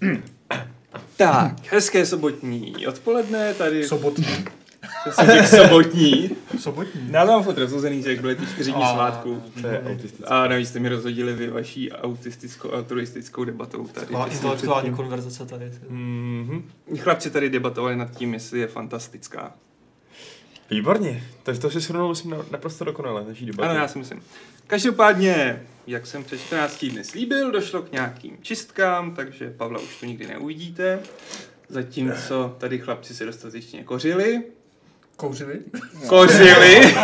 Tak, hezké sobotní odpoledne, tady Sobotní. sobotní. Sobotní. Já mám furt rozhozený, že jak byly ty čtyři dní svátku. To je autistické. A navíc jste mi rozhodili vy vaší autistickou, altruistickou debatou tady. Taková intelektuální konverzace tady. Mhm. Chlapci tady debatovali nad tím, jestli je fantastická. Výborně. Takže to si shrnul, myslím, na- naprosto dokonale naší debatu. Ano, já si myslím. Každopádně, jak jsem před 14 dny slíbil, došlo k nějakým čistkám, takže Pavla už tu nikdy neuvidíte. Zatímco tady chlapci se dostatečně kořili. Kouřili? Kořili!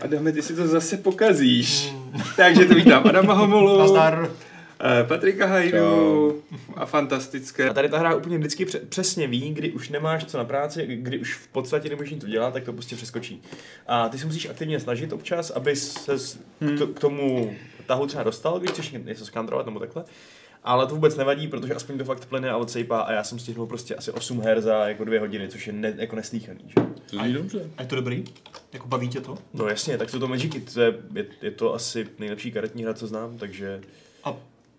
Adame, ty si to zase pokazíš. Takže tu vítám Adama Homolu, Nazdar. Eh, Patrika Hajdu a fantastické. A tady ta hra úplně vždycky pře- přesně ví, kdy už nemáš co na práci, kdy už v podstatě nemůžeš nic dělat, tak to prostě přeskočí. A ty se musíš aktivně snažit občas, aby se k, to, k tomu tahu třeba dostal, když chceš něco zkantrovat nebo takhle. Ale to vůbec nevadí, protože aspoň to fakt plyne a odsejpá a já jsem stihnul prostě asi 8 her za jako dvě hodiny, což je ne, jako neslíchaný. Že? To zní dobře. A je to dobrý? Jako baví tě to? No jasně, tak jsou to Magicy, to je, je, je, to asi nejlepší karetní hra, co znám, takže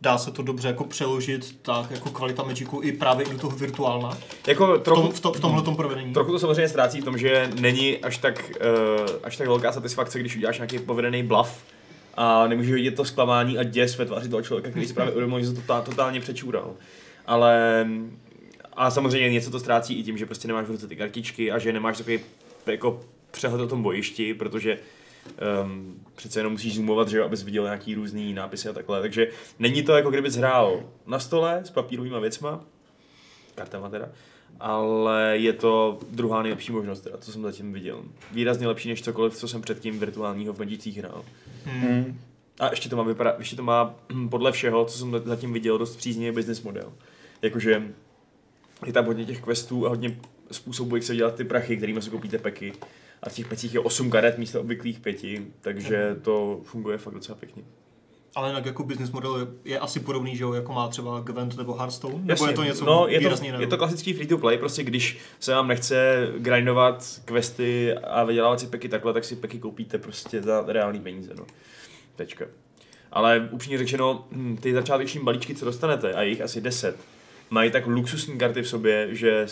dá se to dobře jako přeložit tak jako kvalita Magicu i právě i do toho virtuálna? jako V, tom, trochu, v, to, v tomhle tom provedení? Trochu to samozřejmě ztrácí v tom, že není až tak, uh, až tak velká satisfakce, když uděláš nějaký povedený bluff a nemůžeš vidět to zklamání a děs ve tváři toho člověka, který si právě uvědomil, že se to totál, totálně přečůral. Ale a samozřejmě něco to ztrácí i tím, že prostě nemáš v ruce ty kartičky a že nemáš takový jako přehled o tom bojišti, protože um, přece jenom musíš zoomovat, že jo, abys viděl nějaký různý nápisy a takhle. Takže není to jako kdybys hrál na stole s papírovými věcma, kartama teda, ale je to druhá nejlepší možnost, teda, co jsem zatím viděl. Výrazně lepší než cokoliv, co jsem předtím virtuálního v Magicích hrál. Hmm. A ještě to má, vypadá, ještě to má hm, podle všeho, co jsem zatím viděl, dost příznivý business model. Jakože je tam hodně těch questů a hodně způsobů, jak se dělat ty prachy, kterými si koupíte peky. A v těch pecích je 8 karet místo obvyklých pěti, takže to funguje fakt docela pěkně. Ale jinak jako business model je, je asi podobný, že jo, jako má třeba Gwent nebo Hearthstone? Nebo Jasně. je to něco no, je to, výrazně je to klasický free to play, prostě když se vám nechce grindovat questy a vydělávat si peky takhle, tak si peky koupíte prostě za reální peníze, no. Tečka. Ale upřímně řečeno, hm, ty začáteční balíčky, co dostanete, a jich asi 10, mají tak luxusní karty v sobě, že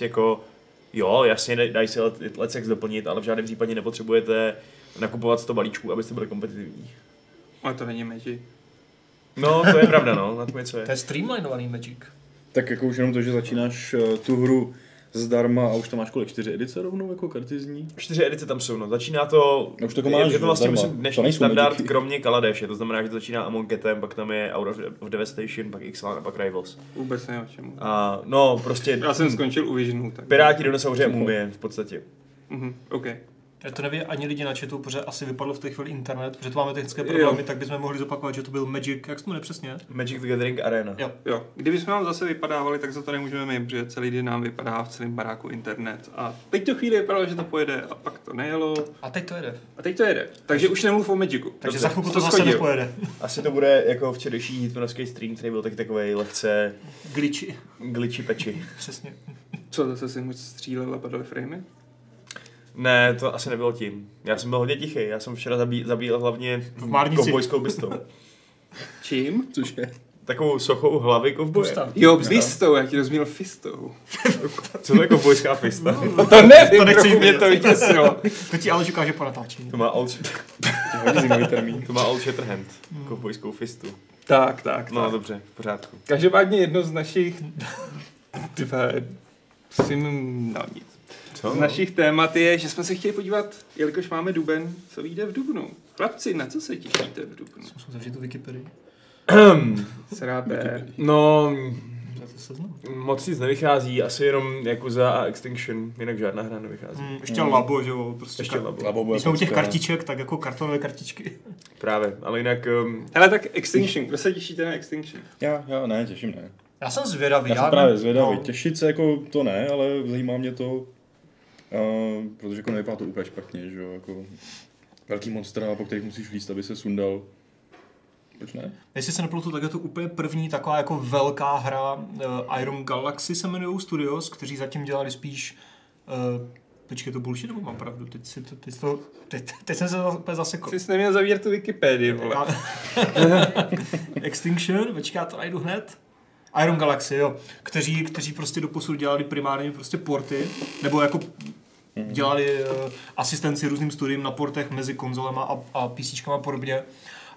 jako, jo, jasně, daj- dají si let, let's Sex doplnit, ale v žádném případě nepotřebujete nakupovat 100 balíčků, abyste byli kompetitivní. Ale to není Magic. No, to je pravda, no, na tom něco je. To je streamlinovaný Magic. Tak jako už jenom to, že začínáš eh, tu hru zdarma a už tam máš kolik, čtyři edice rovnou jako karty z ní? Čtyři edice tam jsou, no. Začíná to... No už to jako je, máš, je to vlastně, zdarma. myslím, dnešní standard, Magicy. kromě Kaladeše. To znamená, že to začíná Amonketem, pak tam je Hour of, Devastation, pak Ixalan a pak Rivals. Vůbec ne o čem. A no, prostě... Já jsem skončil u Visionu. Tak... Piráti, dinosauři a mumie v podstatě. Mhm, OK. Já to neví ani lidi na chatu, protože asi vypadlo v té chvíli internet, protože tu máme technické problémy, Jo. tak bychom mohli zopakovat, že to byl Magic, jak se to jmenuje přesně? Magic the Gathering Arena. Jo. Jo, kdybychom vám zase vypadávali, tak za to nemůžeme my, protože celý den nám vypadá v celém baráku internet. A teď to chvíli vypadalo, že to pojede a pak to nejelo. A teď to jede. A teď to jede. Takže už nemluv o Magicu. Takže Dobře, za chvilku to jsi zase schodil. nepojede. Asi to bude jako včerejší hitmanovský stream, který byl taky takový lehce Glitchy. glitchy peči. Přesně. Co, zase si moc střílel a padaly framey? Ne, to asi nebylo tím. Já jsem byl hodně tichý, já jsem včera zabí, zabíjel hlavně V Márnici. kovbojskou bistou. Čím? Což je? Takovou sochou hlavy kovboje. Pusta. Jo, bistou, já ti rozuměl fistou. Co to je kovbojská fista? To nevím, To nechci mě to vytěsilo. To ti ale ukáže po natáčení. To má termín. to má Old Shatterhand, kovbojskou fistu. Tak, tak, No tak. dobře, v pořádku. Každopádně jedno z našich... Tvé... Sim... No nic. Co? Z našich témat je, že jsme se chtěli podívat, jelikož máme duben, co vyjde v dubnu. Chlapci, na co se těšíte v dubnu? Musím zavřít tu Wikipedii. Sráte. No, Já to seznam. moc nic nevychází, asi jenom Yakuza a Extinction, jinak žádná hra nevychází. Hmm, ještě Labo, že jo, prostě Ještě kar- Labo. Labo bude Když jsme u těch pecka. kartiček, tak jako kartonové kartičky. Právě, ale jinak... Um, Hele, tak Extinction, kdo se těšíte na Extinction? Já, já ne, těším ne. Já jsem zvědavý. Já jsem právě no. zvědavý. Těšit se jako to ne, ale zajímá mě to, uh, protože jako nevypadá to úplně špatně, že jo, jako velký monster, po kterých musíš líst, aby se sundal. Proč ne? Jestli se nepletu, tak je to úplně první taková jako velká hra uh, Iron Galaxy se jmenují Studios, kteří zatím dělali spíš uh, Počkej, to bullshit, nebo mám pravdu? Teď, si to, teď, to, teď, teď jsem se zase- úplně zasekl. Jsi neměl zavírat tu Wikipedii, vole. Extinction, počkej, já to najdu hned. Iron Galaxy, jo. Kteří, kteří prostě doposud dělali primárně prostě porty, nebo jako dělali uh, asistenci různým studiím na portech mezi konzolema a, a PC a podobně.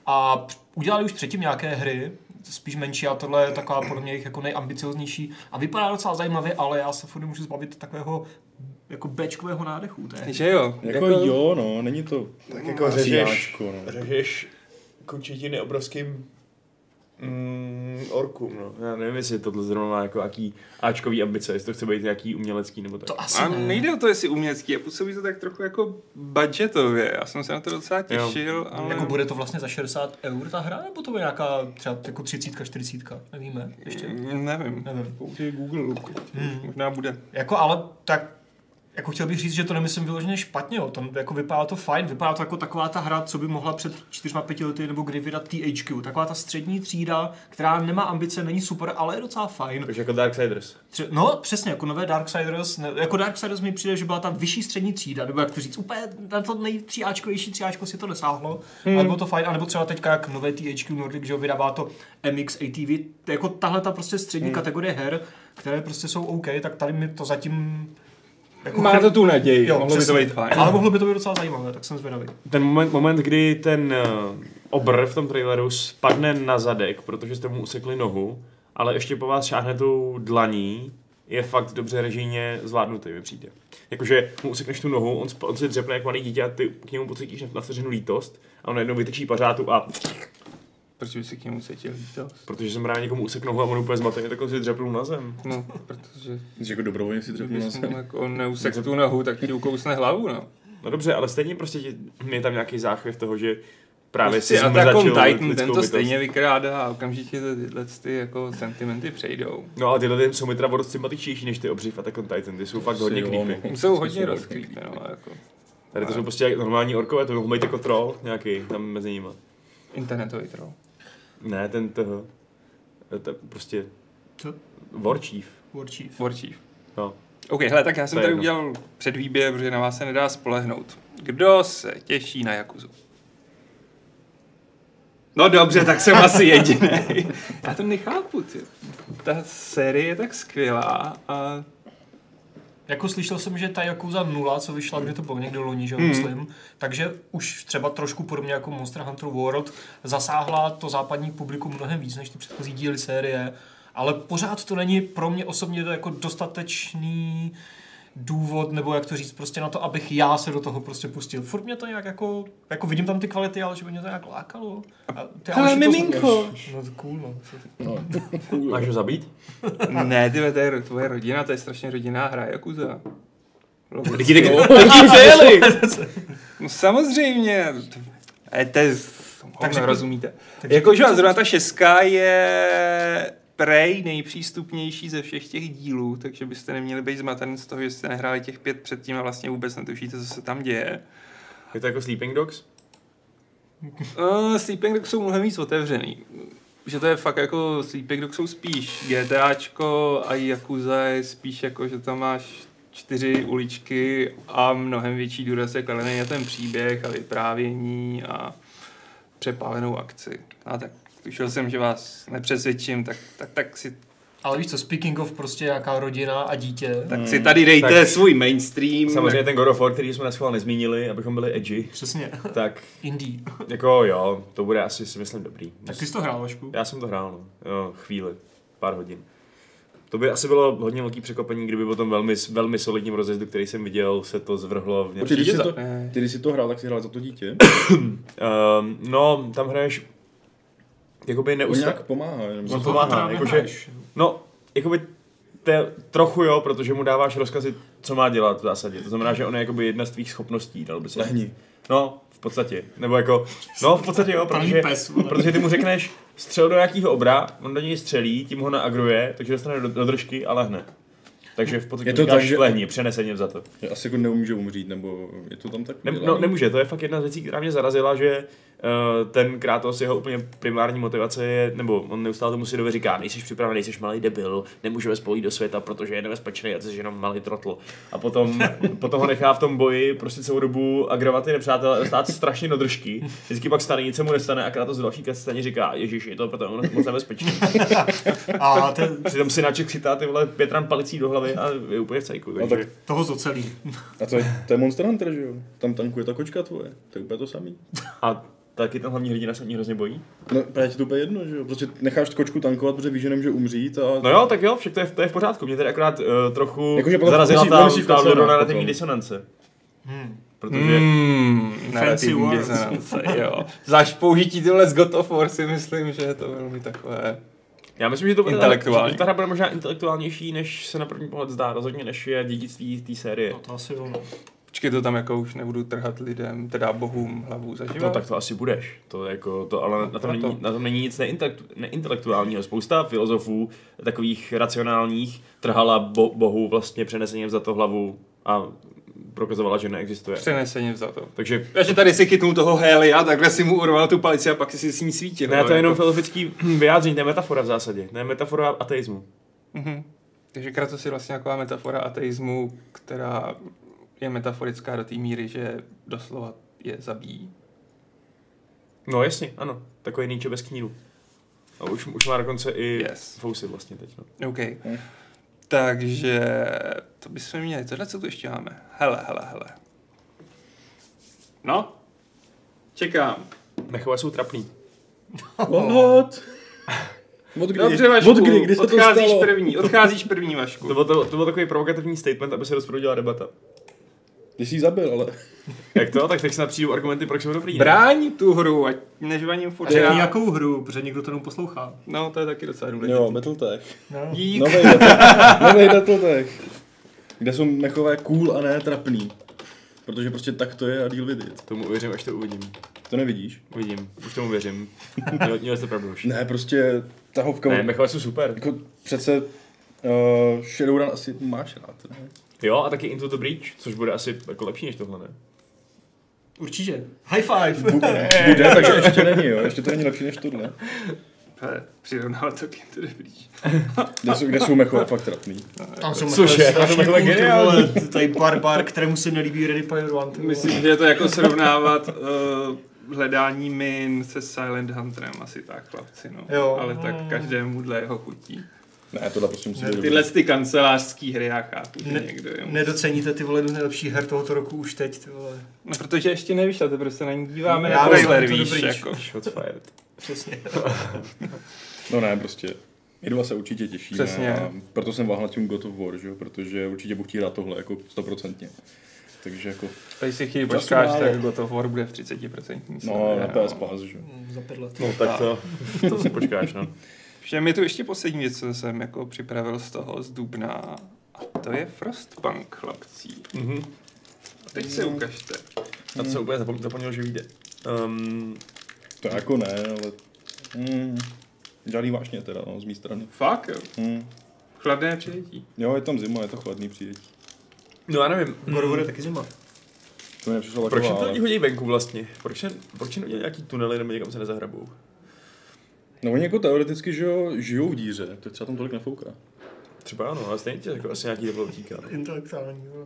A udělali už předtím nějaké hry, spíš menší a tohle je taková podle mě jejich jako nejambicioznější a vypadá docela zajímavě, ale já se furt nemůžu zbavit takového jako Bčkového nádechu. Že jo. Jako, jo, no, není to Tak jako řežeš, no. řežeš končetiny obrovským mm, orkům, no. Já nevím, jestli tohle zrovna má jako jaký Ačkový ambice, jestli to chce být nějaký umělecký nebo tak. To asi A ne. nejde o to, jestli umělecký, a působí to tak trochu jako budgetově. Já jsem se na to docela těšil, ale... Jako bude to vlastně za 60 eur ta hra, nebo to bude nějaká třeba jako 30, 40, nevíme ještě. Nevím. Nevím. Použij Google. Hmm. Možná bude. Jako ale tak jako chtěl bych říct, že to nemyslím vyloženě špatně, jo. Tam jako vypadá to fajn, vypadá to jako taková ta hra, co by mohla před 4-5 lety nebo kdy vydat THQ. Taková ta střední třída, která nemá ambice, není super, ale je docela fajn. Takže jako Darksiders. Tře- no, přesně, jako nové Darksiders, ne, jako Darksiders mi přijde, že byla ta vyšší střední třída, nebo jak to říct, úplně na to nejtříáčkovější tříáčko si to nesáhlo, hmm. ale bylo to fajn, anebo třeba teďka jak nové THQ Nordic, že vydává to MX ATV, jako tahle ta prostě střední hmm. kategorie her, které prostě jsou OK, tak tady mi to zatím jako Má to tu naději, Jo, mohlo by to přesně. být fajn. Ale mohlo by to být docela zajímavé, tak jsem zvědavý. Ten moment, moment kdy ten uh, obr v tom traileru spadne na zadek, protože jste mu usekli nohu, ale ještě po vás šáhne tou dlaní, je fakt dobře režijně zvládnutý, mi přijde. Jakože mu usekneš tu nohu, on, on se dřepne jak malý dítě a ty k němu pocítíš na- na vteřinu lítost a on najednou vytečí pařátu a Proč by si k němu cítil lítost? protože jsem právě někomu usek nohu a on úplně zmatený, tak ho si dřepnul na zem. No, protože Jsi jako dobrovolně si dřepnul na zem. jako neusek tu nohu, tak ti ukousne hlavu, no. No dobře, ale stejně prostě tě, je tam nějaký záchvěv toho, že právě Prostě si a tak on Titan, ten to stejně vykrádá a okamžitě ty- tyhle ty jako sentimenty přejdou. No ale tyhle ty jsou mi teda dost sympatičnější než ty obři v Attack on Titan, ty jsou fakt hodně jo, creepy. no. Jsou hodně Jsou rozkrýpy, no, jako Tady to jsou prostě jak normální orkové, to mohl být jako troll nějaký tam mezi nimi. internetový troll. Ne, ten toho, to prostě Co? Warchief. Warchief. Warchief. No. OK, hele, tak já jsem tady jedno. udělal předvýběr, protože na vás se nedá spolehnout. Kdo se těší na Jakuzu? No dobře, tak jsem asi jediný. Já to nechápu, ty. Ta série je tak skvělá a Jako slyšel jsem, že ta Yakuza 0, co vyšla, kde to bylo někde loni, že Hmm. myslím, takže už třeba trošku podobně jako Monster Hunter World zasáhla to západní publikum mnohem víc než ty předchozí díly série, ale pořád to není pro mě osobně to jako dostatečný důvod, nebo jak to říct, prostě na to, abych já se do toho prostě pustil. Furt mě to nějak jako, jako vidím tam ty kvality, ale že by mě to nějak lákalo. A ty to- miminko! No to cool, no. No. Máš ho zabít? ne, ty to je tvoje rodina, to je strašně rodinná hra Jakuza. Taky! No samozřejmě. E, to je, Tak rozumíte. tak Jako, řekni, že co- zrovna ta šestka je prej nejpřístupnější ze všech těch dílů, takže byste neměli být zmatený z toho, že jste nehráli těch pět předtím a vlastně vůbec netušíte, co se tam děje. Je to jako Sleeping Dogs? Uh, Sleeping Dogs jsou mnohem víc otevřený. Že to je fakt jako Sleeping Dogs jsou spíš GTAčko a Yakuza je spíš jako, že tam máš čtyři uličky a mnohem větší důraz je kladený na ten příběh a vyprávění a přepálenou akci. A tak tušil jsem, že vás nepřesvědčím, tak, tak, tak, si, Ale víš co, speaking of prostě jaká rodina a dítě, tak si tady dejte Tak- svůj mainstream. Samozřejmě ten God of War, který jsme na nezmínili, abychom byli edgy, přesně, tak indie. jako jo, to bude asi si myslím dobrý. Tak ty jsi to hrál, Vašku? Já jsem to hrál, no. Jo, chvíli, pár hodin. To by asi bylo hodně velký překvapení, kdyby po tom velmi, velmi solidním rozjezdu, který jsem viděl, se to zvrhlo v Ty, když jsi to, ty, když jsi to hrál, tak jsi hrál za to dítě. Um, no, tam hraješ jakoby neustále... nějak pomáhá. Jenom. No, To pomáhá, teda jakože-. No, jakoby te, trochu jo, protože mu dáváš rozkazy, co má dělat v zásadě. To znamená, že on je jakoby jedna z tvých schopností, dal by se. Lehni. No, v podstatě. Nebo jako, no v podstatě jo, protože, pes, protože ty mu řekneš, střel do nějakého obra, on do něj střelí, tím ho naagruje, takže dostane do, do držky a lehne. Takže v podstatě Je to tak, že- lehni, přeneseně za to. Asi jako nemůže umřít, nebo je to tam tak? Ne, no, nemůže, to je fakt jedna z věcí, která mě zarazila, že ten Kratos, jeho úplně primární motivace je, nebo on neustále tomu Sidovi říká, nejsi připravený, nejsi malý debil, nemůžeme spojit do světa, protože je nebezpečný a ty jsi jenom malý trotl. A potom, potom ho nechá v tom boji prostě celou dobu agravovat ty nepřátelé, stát strašně do držky. Vždycky pak stane, nic se mu nestane a Kratos v další scéně říká, Ježíš, je to proto moc nebezpečný. A ten, Přitom si naček chytá ty vole pět ran palicí do hlavy a je úplně v cajku. No Takže... tak toho zocelí. A to je, to je Monster Hunter, že jo? Tam tankuje ta kočka tvoje. To je úplně to samý. A taky ten hlavní hrdina se ní hrozně bojí. No, právě ti to úplně jedno, že jo? Prostě necháš kočku tankovat, protože víš, že nemůže umřít a... No jo, tak jo, však to je, to je v pořádku. Mě tady akorát uh, trochu Jakože potom zarazila ta, musí ta vkazovat narrativní disonance. Hmm. Protože Hmm, Fancy disonance, jo. Zvlášť použití tyhle z God of War si myslím, že je to velmi takové... já myslím, že to bude Intelektuální. že ta hra bude možná intelektuálnější, než se na první pohled zdá, rozhodně než je dědictví té série. No to asi jo. No. Počkej, to tam jako už nebudu trhat lidem, teda bohům hlavu zaživa. No tak to asi budeš. To jako, to, ale na tom, Proto. není, na tom není nic neintelektu, neintelektuálního. Spousta filozofů, takových racionálních, trhala bo, bohu vlastně přenesením za to hlavu a prokazovala, že neexistuje. Přeneseně za to. Takže Takže tady si chytnul toho Helia, takhle si mu urval tu palici a pak si s ní svítil. ne, to je jenom jako- filozofický vyjádření, to je metafora v zásadě. Ne, metafora ateismu. Mhm. Takže Kratos je vlastně taková metafora ateismu, která je metaforická do té míry, že doslova je zabíjí. No jasně, ano. Takový Nietzsche bez kníru. A už, už má dokonce i Yes. fousy vlastně teď. No. OK. Hm. Takže to bychom měli. Tohle co tu ještě máme? Hele, hele, hele. No, čekám. Mechové jsou trapný. What? Od kdy? Dobře, Vašku, Od kdy? Kdy se to odcházíš stalo? první, odcházíš první, Vašku. To byl, to, to byl takový provokativní statement, aby se rozproudila debata. Ty jsi ji zabil, ale... Jak to? Tak teď se přijdu argumenty, proč jsou dobrý. ne? Bráň tu hru, ať nežvaním furt. Řekni já- jakou hru, protože někdo to jenom poslouchá. No, to je taky docela důležité. Jo, Battletech. No. Dík. Nový Nový Battletech. Kde jsou mechové cool a ne trapný. Protože prostě tak to je a deal with it. Tomu uvěřím, až to uvidím. To nevidíš? Uvidím, už tomu věřím. Měl, měl jste pravdu už. Ne, prostě tahovka... Ne, mechové jsou super. Jako přece uh, Shadowrun asi máš rád, ne? Jo, a taky Into the Breach, což bude asi jako lepší než tohle, ne? Určitě. High five! Bude, takže ještě není, jo. Ještě to není lepší než tohle. Přirovnal to k Into the Breach. Kde jsou, kde jsou mechové fakt trapný. Tam jsou je? strašně cool, ty vole, Tady barbar, kterému se nelíbí Ready Player One. Myslím, že je to jako srovnávat uh, hledání min se Silent Hunterem, asi tak, chlapci, no. Jo. Ale tak každému dle jeho chutí. Ne, tohle prostě musí Ne, být tyhle ty kancelářský hry já chápu, Ne- někdo je. Nedoceníte ty vole jednu z nejlepších her tohoto roku už teď, ty vole. No, protože ještě nevyšla, teprve se na ní díváme Já na trailer, to víš, dobrý. jako. Shots fired. Přesně. No ne, prostě. My dva se určitě těšíme. Přesně. A proto jsem váhal tím God of War, že? jo, protože určitě budu chtít hrát tohle jako stoprocentně. Takže jako, Tady si chvíli Času počkáš, tak God of War bude v 30% no na PS Pass, že? jo. Za pět let. No tak to, to si počkáš, no. Všem je tu ještě poslední věc, co jsem jako připravil z toho z Dubna. A to je Frostpunk, chlapcí. Mhm. A teď se ukažte. A to jsem úplně zapom- zapomněl, že vyjde. Um, To jako ne, ale... Mm, žádný vážně teda, no, z mé strany. Fakt, jo. Mm. Chladné přijetí. Jo, je tam zima, je to chladný přijetí. no já nevím. V War je taky zima. To mi nepřišlo Proč to lidi hodí venku vlastně? Proč, je, proč neudělají nějaký tunely nebo někam se nezahrabou? No oni jako teoreticky, že jo, žijou v díře, to třeba tam tolik nefouká. Třeba ano, ale stejně tě jako asi nějaký teplo utíká. Intelektuální. vole.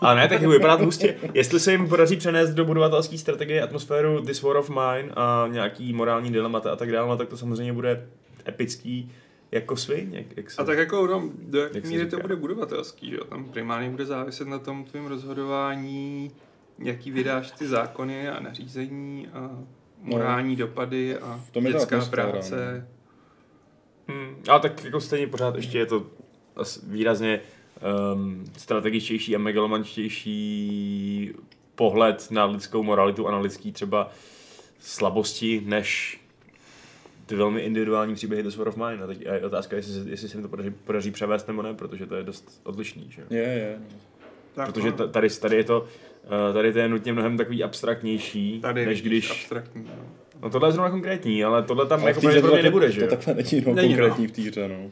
A ne, tak vypadá to hustě. Jestli se jim podaří přenést do budovatelské strategie atmosféru This War of Mine a nějaký morální dilemata a tak dále, no, tak to samozřejmě bude epický jako sviň, jak, jak se... A tak jako no, do jaké Jak se míry to bude budovatelský, že jo? Tam primárně bude záviset na tom tvým rozhodování, jaký vydáš ty zákony a nařízení a morální dopady a v tom je dětská atmosféra, práce. Hmm, ale tak jako stejně pořád ještě je to výrazně um, strategičtější a megalomančtější pohled na lidskou moralitu a na lidský třeba slabosti, než ty velmi individuální příběhy The Sword of Mine. A teď je otázka, jestli, se- jestli se jim to podaří, podaří převést nebo ne, protože to je dost odlišný. Že? jo. Je, je. no. Tak, Protože no, ta- tady, tady, je to, tady to je nutně mnohem takový abstraktnější, tady než když... abstraktní. No. No tohle je zrovna konkrétní, ale tohle tam Ale jako v pravděpodobně to, nebude, že to takhle není, no, Není, no. konkrétní v té hře, no.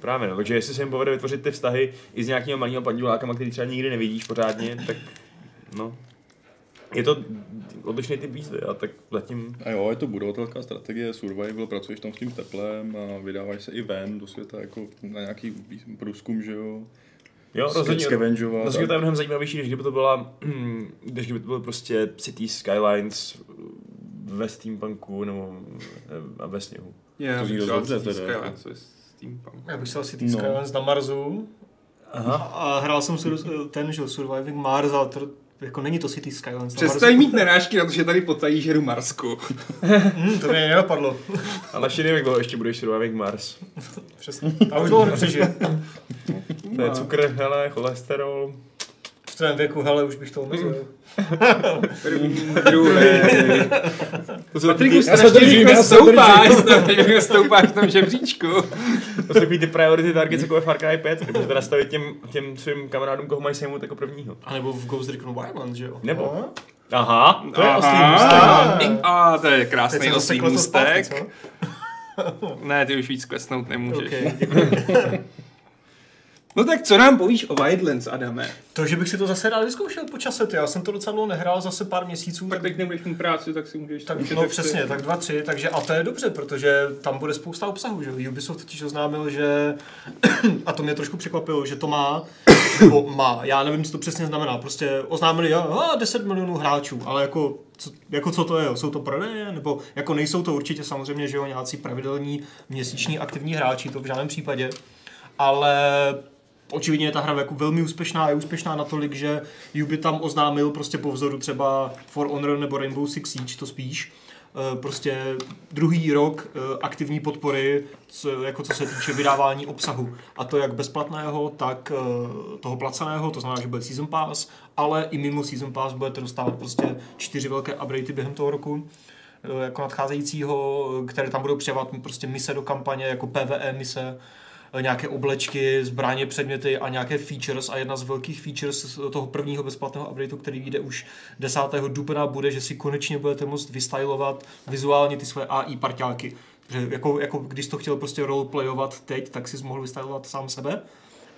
Právě, no. takže jestli se jim povede vytvořit ty vztahy i s nějakými malými pandulákama, který třeba nikdy nevidíš pořádně, tak no. Je to odlišný typ výzvy a tak zatím... A jo, je to budovatelská strategie, survival, pracuješ tam s tím teplem a vydáváš se i ven do světa jako na nějaký průzkum, že jo. Jo, rozhodně. Rozhodně a- to je mnohem zajímavější, než kdyby to byla, než kdyby to bylo prostě City Skylines ve steampunku nebo eh, a ve sněhu. Je, To zní dost dobře teda, jako. Steampunk. Já bych si asi No. City Skylines na Marsu Aha. a hrál jsem sur- ten, že jo, Surviving Mars, ale to, jako není to City Skylines na Přestaň mít narážky na to, že tady potají žeru Marsku. Hm, to mě nenapadlo. A naši jak dlouho ještě budeš Surviving Mars. Přesně. A už dlouho nepřežiju. To je cukr, hele, cholesterol. V tvém věku, hele, už bych to omezil. První, druhý. To jsou Patrik už já se strašně stoupáš, rychle stoupáš v tom žebříčku. to jsou takový ty priority targets jako ve Far Cry 5, kde můžete nastavit těm, těm svým kamarádům, koho mají sejmout jako prvního. A nebo v Ghost Recon Wildlands, že jo? Nebo. No. Aha, to je Aha. oslý můstek. I- A to je krásný oslý můstek. Ne, ty už víc klesnout nemůžeš. Okay. No tak co nám povíš o Wildlands, Adame? To, že bych si to zase rád vyzkoušel po čase, ty. já jsem to docela dlouho nehrál, zase pár měsíců, Tak tak, teď nebudeš mít práci, tak si můžeš... tak no přesně, tak dva, tři, takže a to je dobře, protože tam bude spousta obsahu, že. Ubisoft totiž oznámil, že, a to mě trošku překvapilo, že to má, nebo má, já nevím, co to přesně znamená, prostě oznámili, jo, a 10 milionů hráčů, ale jako, co, jako co to je, jo? jsou to prodeje, nebo jako nejsou to určitě samozřejmě, že jo, nějací pravidelní měsíční aktivní hráči, to v žádném případě, ale očividně je ta hra jako velmi úspěšná, je úspěšná natolik, že Ubi tam oznámil prostě po vzoru třeba For Honor nebo Rainbow Six Siege, to spíš, eh, prostě druhý rok eh, aktivní podpory, co, jako co se týče vydávání obsahu. A to jak bezplatného, tak eh, toho placeného, to znamená, že bude Season Pass, ale i mimo Season Pass budete dostávat prostě čtyři velké updatey během toho roku jako nadcházejícího, které tam budou přidávat prostě mise do kampaně, jako PvE mise, nějaké oblečky, zbraně, předměty a nějaké features a jedna z velkých features toho prvního bezplatného updateu, který vyjde už 10. dubna, bude, že si konečně budete moct vystylovat vizuálně ty své AI parťáky. Že jako, jako když to chtěl prostě roleplayovat teď, tak si mohl vystylovat sám sebe,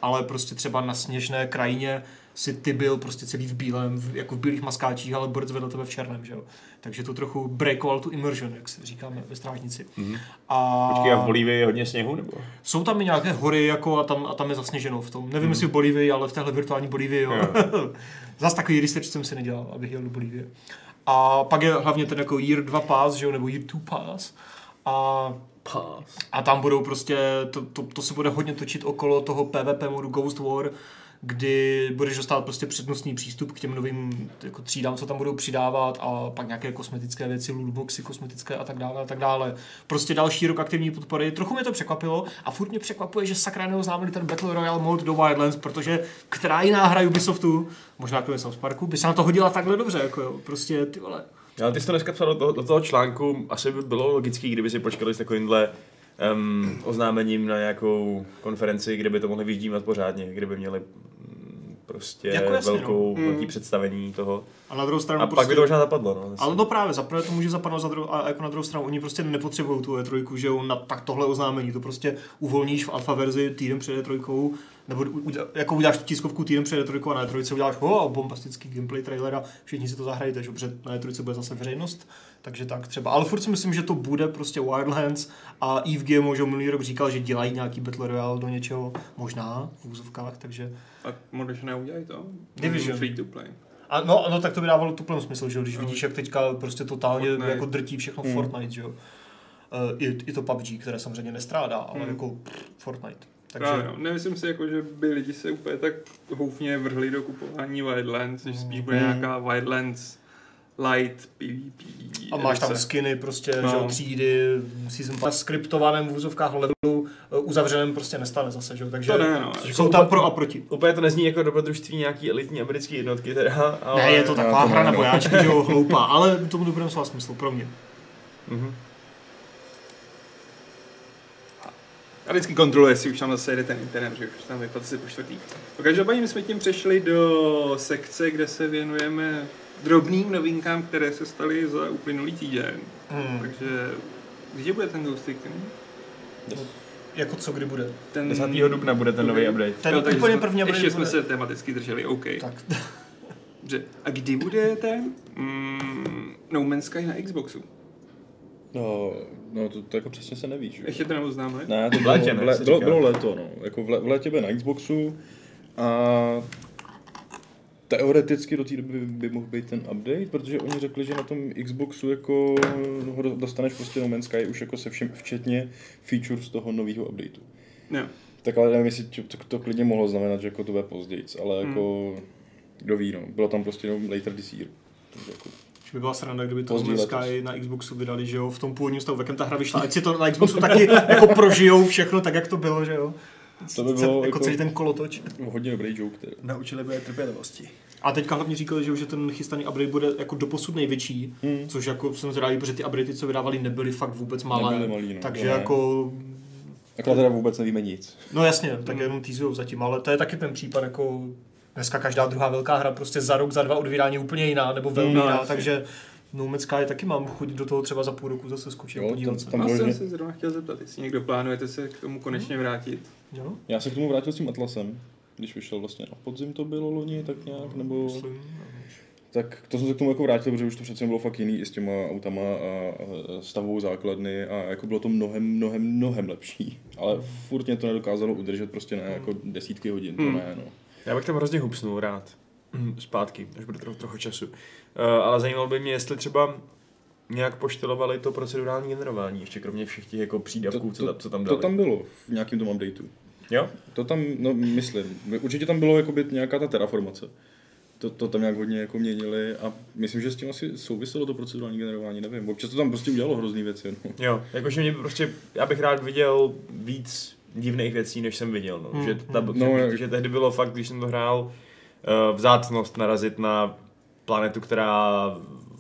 ale prostě třeba na sněžné krajině si ty byl prostě celý v bílém, v, jako v bílých maskáčích, ale borec vedle tebe v černém, že jo. Takže to trochu breakoval tu immersion, jak se říkáme ve strážnici. Mm-hmm. A Počkej, a v Bolívii je hodně sněhu, nebo? jsou tam i nějaké hory jako a tam, a tam je zasněženo v tom. Nevím, jestli v Bolívii, ale v téhle virtuální Bolívii, jo. Zas takový research jsem si nedělal, abych jel do Bolívie. A pak je hlavně ten jako Year 2 pass, že jo, nebo Year 2 pass. A Pass. a tam budou prostě, to, to, to se bude hodně točit okolo toho PvP modu Ghost War, kdy budeš dostávat prostě přednostní přístup k těm novým jako třídám, co tam budou přidávat a pak nějaké kosmetické věci, lootboxy kosmetické a tak dále a tak dále. Prostě další rok aktivní podpory. Trochu mě to překvapilo a furt mě překvapuje, že sakra neoznámili ten Battle Royale mod do Wildlands, protože která jiná hra Ubisoftu, možná kromě South Parku, by se na to hodila takhle dobře, jako jo. Prostě ty vole. Ale ty jsi to dneska psal do toho, do toho článku, asi by bylo logický, kdyby si počkali s takovýmhle um, oznámením na nějakou konferenci, kde by to mohli vyždímat pořádně, kde by měli mm, prostě Jako jasně, velkou, no. velký představení toho. A na druhou stranu A pak by to možná zapadlo, no. Ale no právě, zaprvé to může zapadnout za druhou, a jako na druhou stranu, oni prostě nepotřebují tu E3, že jo, na tak tohle oznámení, to prostě uvolníš v alfa verzi týden před E3, nebo jako uděláš tu tiskovku týden před E3 a na E3 uděláš oh, bombastický gameplay trailer a všichni si to zahrajete, že protože na E3 bude zase veřejnost, takže tak třeba. Ale furt si myslím, že to bude prostě Wildlands a Eve GMO, že minulý rok říkal, že dělají nějaký Battle Royale do něčeho, možná v úzovkách, takže Tak možná neudělají to? Division. Free to play. a no, no, tak to by dávalo tu plnou smysl, že když vidíš, jak teďka prostě totálně Fortnite. jako drtí všechno Hmm. Fortnite, že jo. Uh, i, I to PUBG, které samozřejmě nestrádá, ale Hmm. jako pff, Fortnite. Takže... Takže Právě, no. Nemyslím si, jako, že by lidi se úplně tak houfně vrhli do kupování Wildlands, že spíš bude Hmm. nějaká Wildlands light PvP. a máš tam skiny, prostě, No. že jo, třídy, season pass, skriptovaném v úzovkách levelu, uh, uzavřeném prostě nestane zase, že jo, takže To ne, no. jsou tam pro a proti. Úplně to nezní jako dobrodružství nějaký elitní americké jednotky teda, ale... Ne, je to taková to hra na no. vojáčky, že jo, hloupá, ale tomu dobrém slova smysl pro mě. Mhm. A vždycky kontroluje, jestli už tam zase jede ten internet, že už tam vypadá se po čtvrtý. No, každopádně my jsme tím přešli do sekce, kde se věnujeme drobným novinkám, které se staly za uplynulý týden. Hmm. Takže kdy bude ten Ghost Recon? Jako co kdy bude? Ten 10. dubna bude ten nový update. Ten takže úplně jsme- první update Ještě jsme bude- se tematicky drželi, OK. Tak, Dobře. A kdy bude ten mm, No Man's Sky na Xboxu? No, no to, to jako přesně se neví, že? jo? Ještě to neuznáme? Ne, to V bylo, létě, ne, v lé- se bylo, říká. bylo léto, no. Jako v, lé, v létě bude na Xboxu a teoreticky do té doby by, mohl být ten update, protože oni řekli, že na tom Xboxu jako ho do- dostaneš prostě No Man's Sky už jako se všem, včetně feature z toho nového updateu. Ne. Tak ale nevím, jestli to, to, to klidně mohlo znamenat, že jako to bude později, ale jako kdo ví, no. Bylo tam prostě jenom later this year. Takže jako, by byla sranda, kdyby to letos. Sky na Xboxu vydali, že jo, v tom původním stavu, v jakém ta hra vyšla, ať si to na Xboxu taky jako prožijou všechno tak, jak to bylo, že jo. To by bylo jako, jako- celý ten kolotoč. hodně dobrý joke teda. Naučili by je trpělivosti. A teďka hlavně říkali, že už je ten chystaný update bude jako doposud největší, Hmm. což jako jsem zvědavý, protože ty updaty, co vydávali, nebyly fakt vůbec malé. Nebyly malý, no. takže ne. jako Akorát teda vůbec nevíme nic. No jasně, tak jenom teasujou zatím, ale to je taky ten případ jako dneska každá druhá velká hra prostě za rok, za dva od vydání úplně jiná, nebo velmi No, jiná, jasně. takže No Man's Sky taky mám chuť do toho třeba za půl roku zase skočit Jo, podívat tam- se. tam- Já jsem se zrovna chtěl zeptat, jestli někdo plánujete se k tomu konečně vrátit. Jo? Já se k tomu vrátil s tím Atlasem, když vyšel vlastně na podzim to bylo loni, tak nějak, nebo... Myslím, Tak to jsem se k tomu jako vrátil, protože už to přece bylo fakt jiný i s těma autama a stavou základny a jako bylo to mnohem, mnohem, mnohem lepší. Ale furt mě to nedokázalo udržet prostě na jako desítky hodin, to Hmm. ne, no. Já bych tam hrozně hupsnul rád. Mm, Zpátky, až bude trochu, trochu času. Uh, ale zajímalo by mě, jestli třeba nějak poštelovali to procedurální generování, ještě kromě všech těch jako přídavků, co, tam, co tam to dali. tam bylo v nějakém tom updateu. Jo? To tam, no myslím, určitě tam bylo jakoby nějaká ta terraformace. To, to tam nějak hodně jako měnili a myslím, že s tím asi souviselo to procedurální generování, nevím. Občas to tam prostě udělalo hrozný věci. No. Jo, jakože mě prostě, já bych rád viděl víc divných věcí, než jsem viděl, no. Hmm, Že, ta, hmm. no, No, že, jak- že tehdy bylo fakt, když jsem to hrál, uh, vzácnost narazit na planetu, která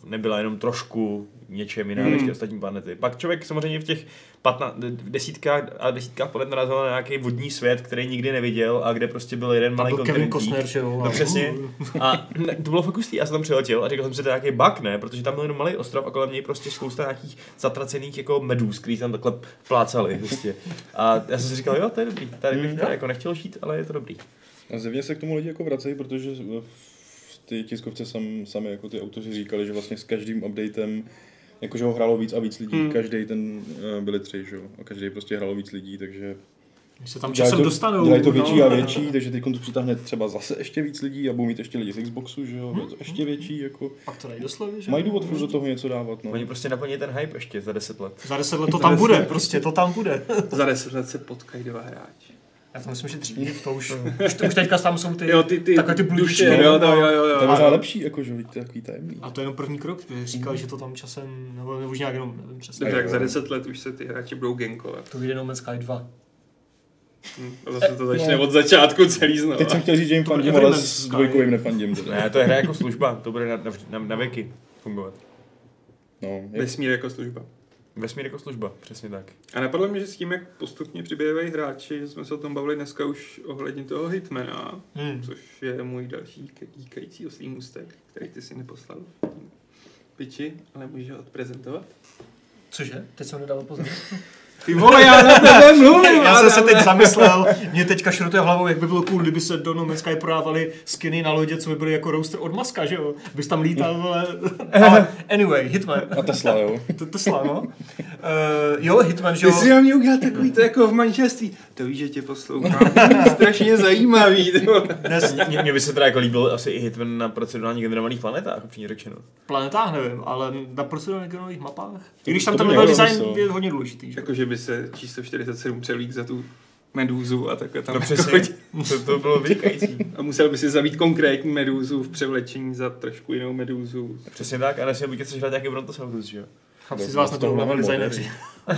nebyla jenom trošku něčem jiná Hmm. než ty ostatní planety. Pak člověk samozřejmě v těch patna, desítkách a desítkách planet narazil na nějaký vodní svět, který nikdy neviděl a kde prostě byl jeden malý byl Kevin kontinentík. Costner, že jo. No přesně. A ne, to bylo fakt hustý, já jsem tam přiletěl a říkal jsem si, to je nějaký bug, ne? Protože tam byl jenom malý ostrov a kolem něj prostě spousta nějakých zatracených jako medůz, který tam takhle plácali prostě. A já jsem si říkal, jo, to je dobrý. Tady bych teda jako nechtěl žít, ale je to dobrý. A zjevně se k tomu lidi jako vracejí, protože v ty tiskovce sam, sami jako ty autoři říkali, že vlastně s každým updatem jakože ho hrálo víc a víc lidí, Hmm. hmm. každý ten uh, byli tři, že jo, a každý prostě hrálo víc lidí, takže Když se tam dělají časem to, dostanou. dělají to větší no. a větší, takže teď to přitáhne třeba zase ještě víc lidí a budou mít ještě lidi z Xboxu, že jo, bude to ještě větší, jako Pak to dají do slovy, že? mají důvod furt do toho něco dávat, no. Oni prostě naplní ten hype ještě za 10 let. Za deset let to tam bude, prostě to tam bude. Za deset let se potkají dva hráči. Já to myslím, že dřív, to už, už, už teďka tam jsou ty, Jo, ty, ty takové ty blížky. duše, jo, to, jo, jo, jo. To je možná lepší, jako, že to je takový tajemný. A to je jenom první krok, protože říkal, že to tam časem, nebo, nebo už nějak jenom, nevím přesně. Jo. za deset let už se ty hráči budou gankovat. To vyjde No Man's Sky 2. Hm, A zase to začne od začátku celý znovu. Teď jsem chtěl říct, že jim To fandím, ale s dvojkou jim nefandím. Ne, to je hra jako služba, to bude na, na, na, na věky fungovat. No, jak, Vesmír jako služba. Vesmír jako služba, přesně tak. A napadlo mě, že s tím, jak postupně přibývají hráči, že jsme se o tom bavili dneska už ohledně toho Hitmana, Hmm. což je můj další díkající oslý můstek, který ty si neposlal. Piči, ale můžeš ho odprezentovat? Cože? Teď jsem nedal pozor. Ty vole, já na tebe mluvím! Já jsem se teď zamyslel, mě teďka šrotuje hlavou, jak by bylo cool, kdyby se do No Man's Sky prodávali skiny na lodě, co by byly jako roaster od Maska, že jo? Bys tam lítal, vole. Ale anyway, Hitman. a Tesla, jo. To Tesla, no. Uh, jo, Hitman, že Ty jo? jsi na mě udělal takový to jako v manželství. To víš, že tě poslouchám. Strašně zajímavý. ty. Dnes Mně, mně by se teda jako líbil asi i Hitman na procedurálně generovaných planetách, upřímně řečeno. planetách nevím, ale na procedurálních genových mapách. I když tam to ten level design je hodně důležitý, že? Jako, že by se číslo 47 přelík za tu medúzu a takhle tam No přesně, to, to bylo vynikající. A musel by si zavít konkrétní medúzu v převlečení za trošku jinou medúzu. Přesně tak, a nesmí chceš hrát nějaký Brontosaurus, že jo? Chlapci z vás nebudou to mnohem designéři.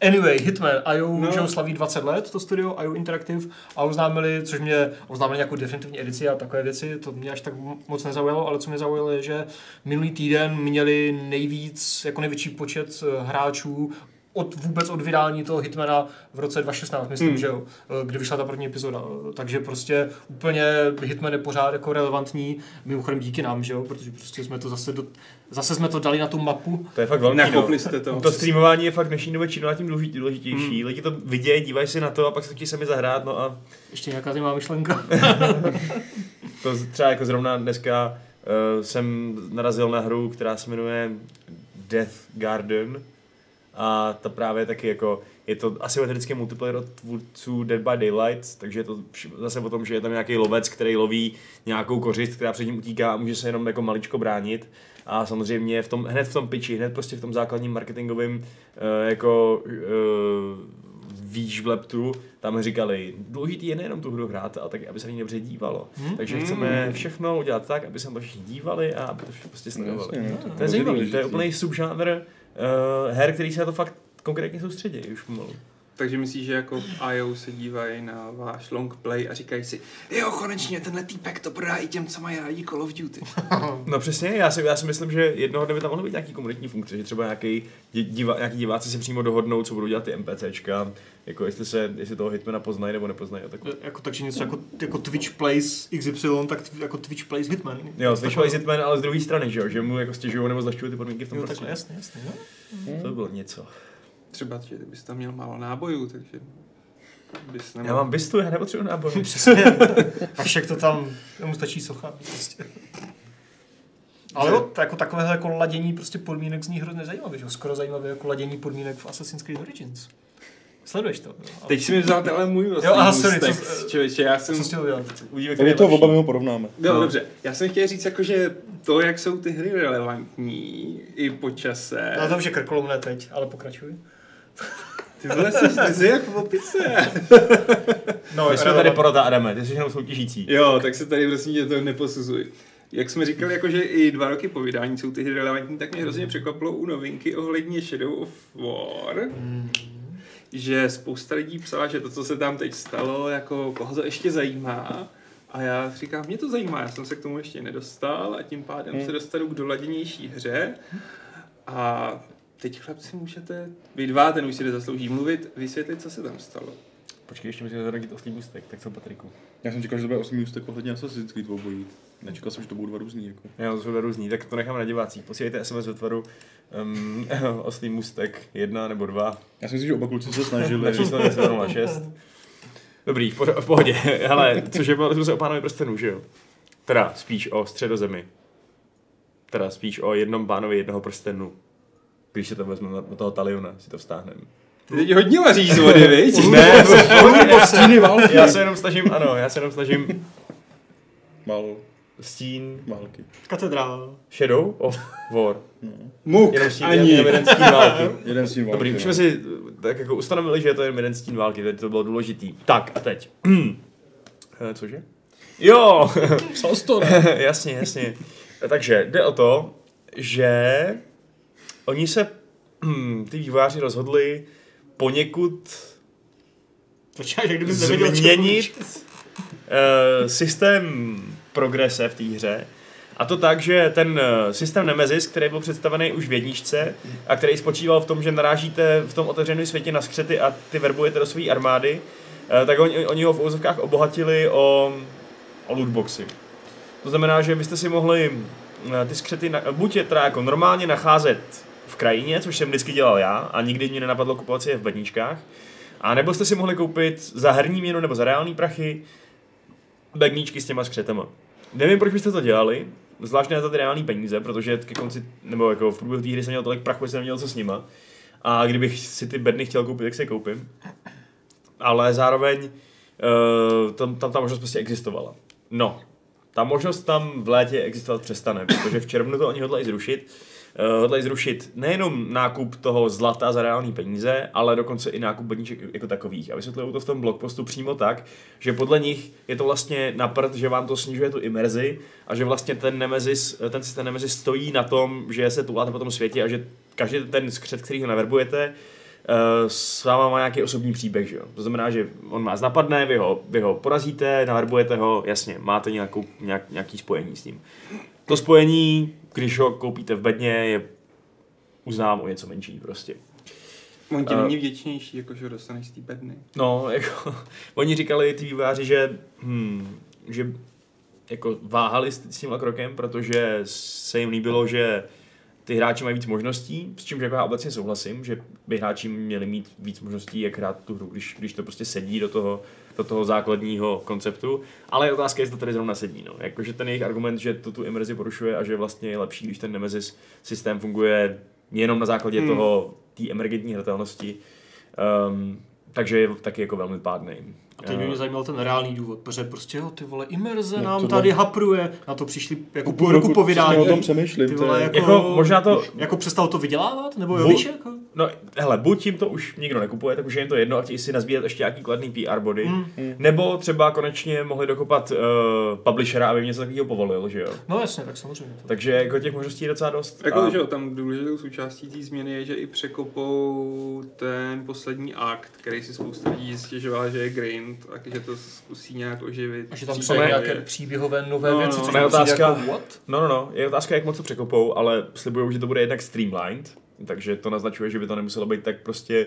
Anyway, Hitman, IO No. že ho slaví 20 let, to studio, IO Interactive, a oznámili, což mě oznámili nějakou definitivní edici a takové věci, to mě až tak moc nezaujalo, ale co mě zaujalo je, že minulý týden měli nejvíc, jako největší počet eh, hráčů od vůbec od vydání toho Hitmana v roce 2016, myslím, Hmm. hmm. že jo, eh, kdy vyšla ta první epizoda. Eh, Takže prostě úplně Hitman je pořád jako relevantní, mimochodem díky nám, že jo, protože prostě jsme to zase, do, zase jsme to dali na tu mapu, To je fakt Nakopli no. jste to. To streamování je fakt dnešní době čím dál tím důležitější. Lidi to vidějí, dívají se na to a pak se chtějí sami zahrát, no a ještě nějaká zajímavá myšlenka. to třeba jako zrovna dneska uh, jsem narazil na hru, která se jmenuje Death Garden a ta právě taky jako, je to asymetrický multiplayer od tvůrců Dead by Daylight, takže je to zase o tom, že je tam nějaký lovec, který loví nějakou kořist, která před ním utíká a může se jenom jako maličko bránit. A samozřejmě v tom, hned v tom pitchi, hned prostě v tom základním marketingovém uh, jako uh, výš v leptu, tam říkali, důležitý je nejenom tu hru hrát, ale taky, aby se na ní dobře dívalo. Hmm? Takže chceme všechno udělat tak, aby se na to všichni dívali a aby to všechno prostě sledovali. Jasně, no, To je hrozně zajímavé, to je úplný subžánr her, který se na to fakt konkrétně soustředí už pomalu. Takže myslíš, že jako v IO se dívají na váš long play a říkají si, jo, konečně tenhle týpek to prodá i těm, co mají rádi Call of Duty. No přesně, já si, já si myslím, že jednoho dne by tam mohly být nějaký komunitní funkce, že třeba nějaký, diva, nějaký diváci si přímo dohodnou, co budou dělat ty NPCčka, jako jestli se, jestli toho hitmana poznají nebo nepoznají takové. Jako, takže něco jako, jako Twitch Plays XY, tak tw- jako Twitch Plays Hitman. Jo, slyšeli Hitman, ale z druhé strany, že jo, že mu jako stěžují nebo zlehčují ty podmínky v tom Jo, takhle, jasně, jasně. No. To by bylo něco. Třeba, že ty bys tam měl málo nábojů, takže bys Já nemohl... mám bistu, já nepotřebuji náboj. Přesně. A však to tam, mu stačí socha. Prostě. Ale jo, to jako takovéhle jako ladění prostě podmínek zní hrozně zajímavě, že? jo? Skoro zajímavé jako ladění podmínek v Assassin's Creed Origins. Sleduješ to? jo? Ale- Teď si mi vzal tenhle můj vlastní Jo, aha, sorry, můstek, co- člověče, já jsem... Co jsi chtěl dělat? Uvidíme, Tak je to oba, my ho porovnáme. No, No. dobře. Já jsem chtěl říct, jako, že to, jak jsou ty hry relevantní i po čase. No to už je krkolomné teď, ale pokračuj. Ty vole, jsi, ty jsi jak v opise. No, My jsme tady porota, Adame, ty jsi jenom soutěžící. Jo, tak se tady prosím tě to neposuzuj. Jak jsme říkali, jako, že i dva roky po vydání jsou ty hry relevantní, tak mě hrozně překvapilo u novinky ohledně Shadow of War, že spousta lidí psala, že to, co se tam teď stalo, jako koho to ještě zajímá. A já říkám, mě to zajímá, já jsem se k tomu ještě nedostal a tím pádem Hmm. se dostanu k doladěnější hře. A teď chlapci můžete, vy dva, ten už si zaslouží mluvit, vysvětlit, co se tam stalo. Počkej, ještě musíme zaradit oslý můstek, tak co Patriku? Já jsem čekal, že to bude 8 ústek ohledně Assassin's Creed obojí. Nečekal jsem, že to budou dva různý. Jako. Jo, to jsou dva různý, tak to necháme na divácích. Posílejte SMS ve tvaru um, oslý můstek jedna nebo dva. Já si myslím, že oba kluci se Na snažili. číslo 1006. Dobrý, v, poř- v pohodě. Ale, což je bylo se o pánovi prstenů, že jo? Teda spíš o středozemi. Teda spíš o jednom pánovi jednoho prstenu. Když se to vezme na, na toho taliona, si to vstáhneme. Ty teď hodně vaříš z vody, viď? Ne, Po stíny války. já se jenom snažím, ano, já se jenom snažím Mal stín, války. Katedrála. shadow of war. Muk, Jenom, stín, ani. jenom jeden stín války. Jeden stín války. Dobrý, už jsme no. si tak jako ustanovili, že je to jen jeden stín války, teď to bylo důležitý. Tak a teď. Eh, Cože? Jo, Psal to, ne? jasně, jasně. Takže jde o to, že oni se, hm, ty vývojáři rozhodli poněkud Počkej, jak změnit uh, systém progrese v té hře. A to tak, že ten eh, systém Nemesis, který byl představený už v jedničce a který spočíval v tom, že narážíte v tom otevřeném světě na skřety a ty verbujete do své armády, eh, tak oni, oni ho v úzovkách obohatili o, o lootboxy. To znamená, že byste si mohli eh, ty skřety na, buď je teda jako normálně nacházet v krajině, což jsem vždycky dělal já a nikdy mě nenapadlo kupovat si je v bedničkách, a nebo jste si mohli koupit za herní měnu nebo za reální prachy bedníčky s těma skřetama. Nevím, proč byste to dělali, zvlášť ne za ty reální peníze, protože ke konci, nebo jako v průběhu té hry jsem měl tolik prachu, že jsem neměl co s nima. A kdybych si ty bedny chtěl koupit, tak si je koupím. Ale zároveň uh, tam, tam ta možnost prostě existovala. No, ta možnost tam v létě existovat přestane, protože v červnu to oni hodlají zrušit. Uh, hodlají zrušit nejenom nákup toho zlata za reální peníze, ale dokonce i nákup bedníček jako takových. A vysvětlují to v tom blogpostu přímo tak, že podle nich je to vlastně na prd, že vám to snižuje tu imerzi a že vlastně ten Nemesis, ten systém Nemesis stojí na tom, že se tuláte po tom světě a že každý ten skřet, který ho naverbujete, eh, s váma má nějaký osobní příběh, že jo? To znamená, že on vás napadne, vy ho, vy ho porazíte, naverbujete ho, jasně, máte nějakou, nějak, nějaký spojení s ním. To spojení, když ho koupíte v bedně, je uznám o něco menší prostě. On ti A- není vděčnější, jako že ho dostaneš z té bedny. No, jako, oni říkali, ty výváři, že, hm, že jako váhali s, s tímhle krokem, protože se jim líbilo, že ty hráči mají víc možností, s čím jako já obecně souhlasím, že by hráči měli mít víc možností, jak hrát tu hru, když, když to prostě sedí do toho, do toho základního konceptu. Ale je otázka, jestli to tady zrovna sedí. No. Jakože ten jejich argument, že to tu imerzi porušuje a že vlastně je lepší, když ten Nemesis systém funguje jenom na základě Hmm. toho, té emergentní hratelnosti, um, takže je taky jako velmi pádný. A teď by mě zajímal ten reálný důvod, protože prostě jo, ty vole, imerze No, nám tohle- tady hapruje, na to přišli jako Půl roku po přesně vydání. o tom přemýšlím. Ty to vole, jako, Jako možná to- Jako přestal to vydělávat? Nebo jo, Bu- víš, jako? No, hele, buď tím to už nikdo nekupuje, tak už je jim to jedno a chtějí si nazbírat ještě nějaký kladný PR body, Mm. nebo třeba konečně mohli dokopat uh, publishera, aby něco takového povolil, že jo. No jasně, tak samozřejmě. To. Takže jako těch možností je docela dost. Jako, A- že jo, tam důležitou součástí té změny je, že i překopou ten poslední akt, který si spousta lidí stěžovala, že je grind a že to zkusí nějak oživit. A že tam jsou nějaké příběhové nové No, věci, no. což mi přijde otázka- jako what? No, no, no, je otázka, jak moc to překopou, ale slibují, že to bude jednak streamlined, takže to naznačuje, že by to nemuselo být tak prostě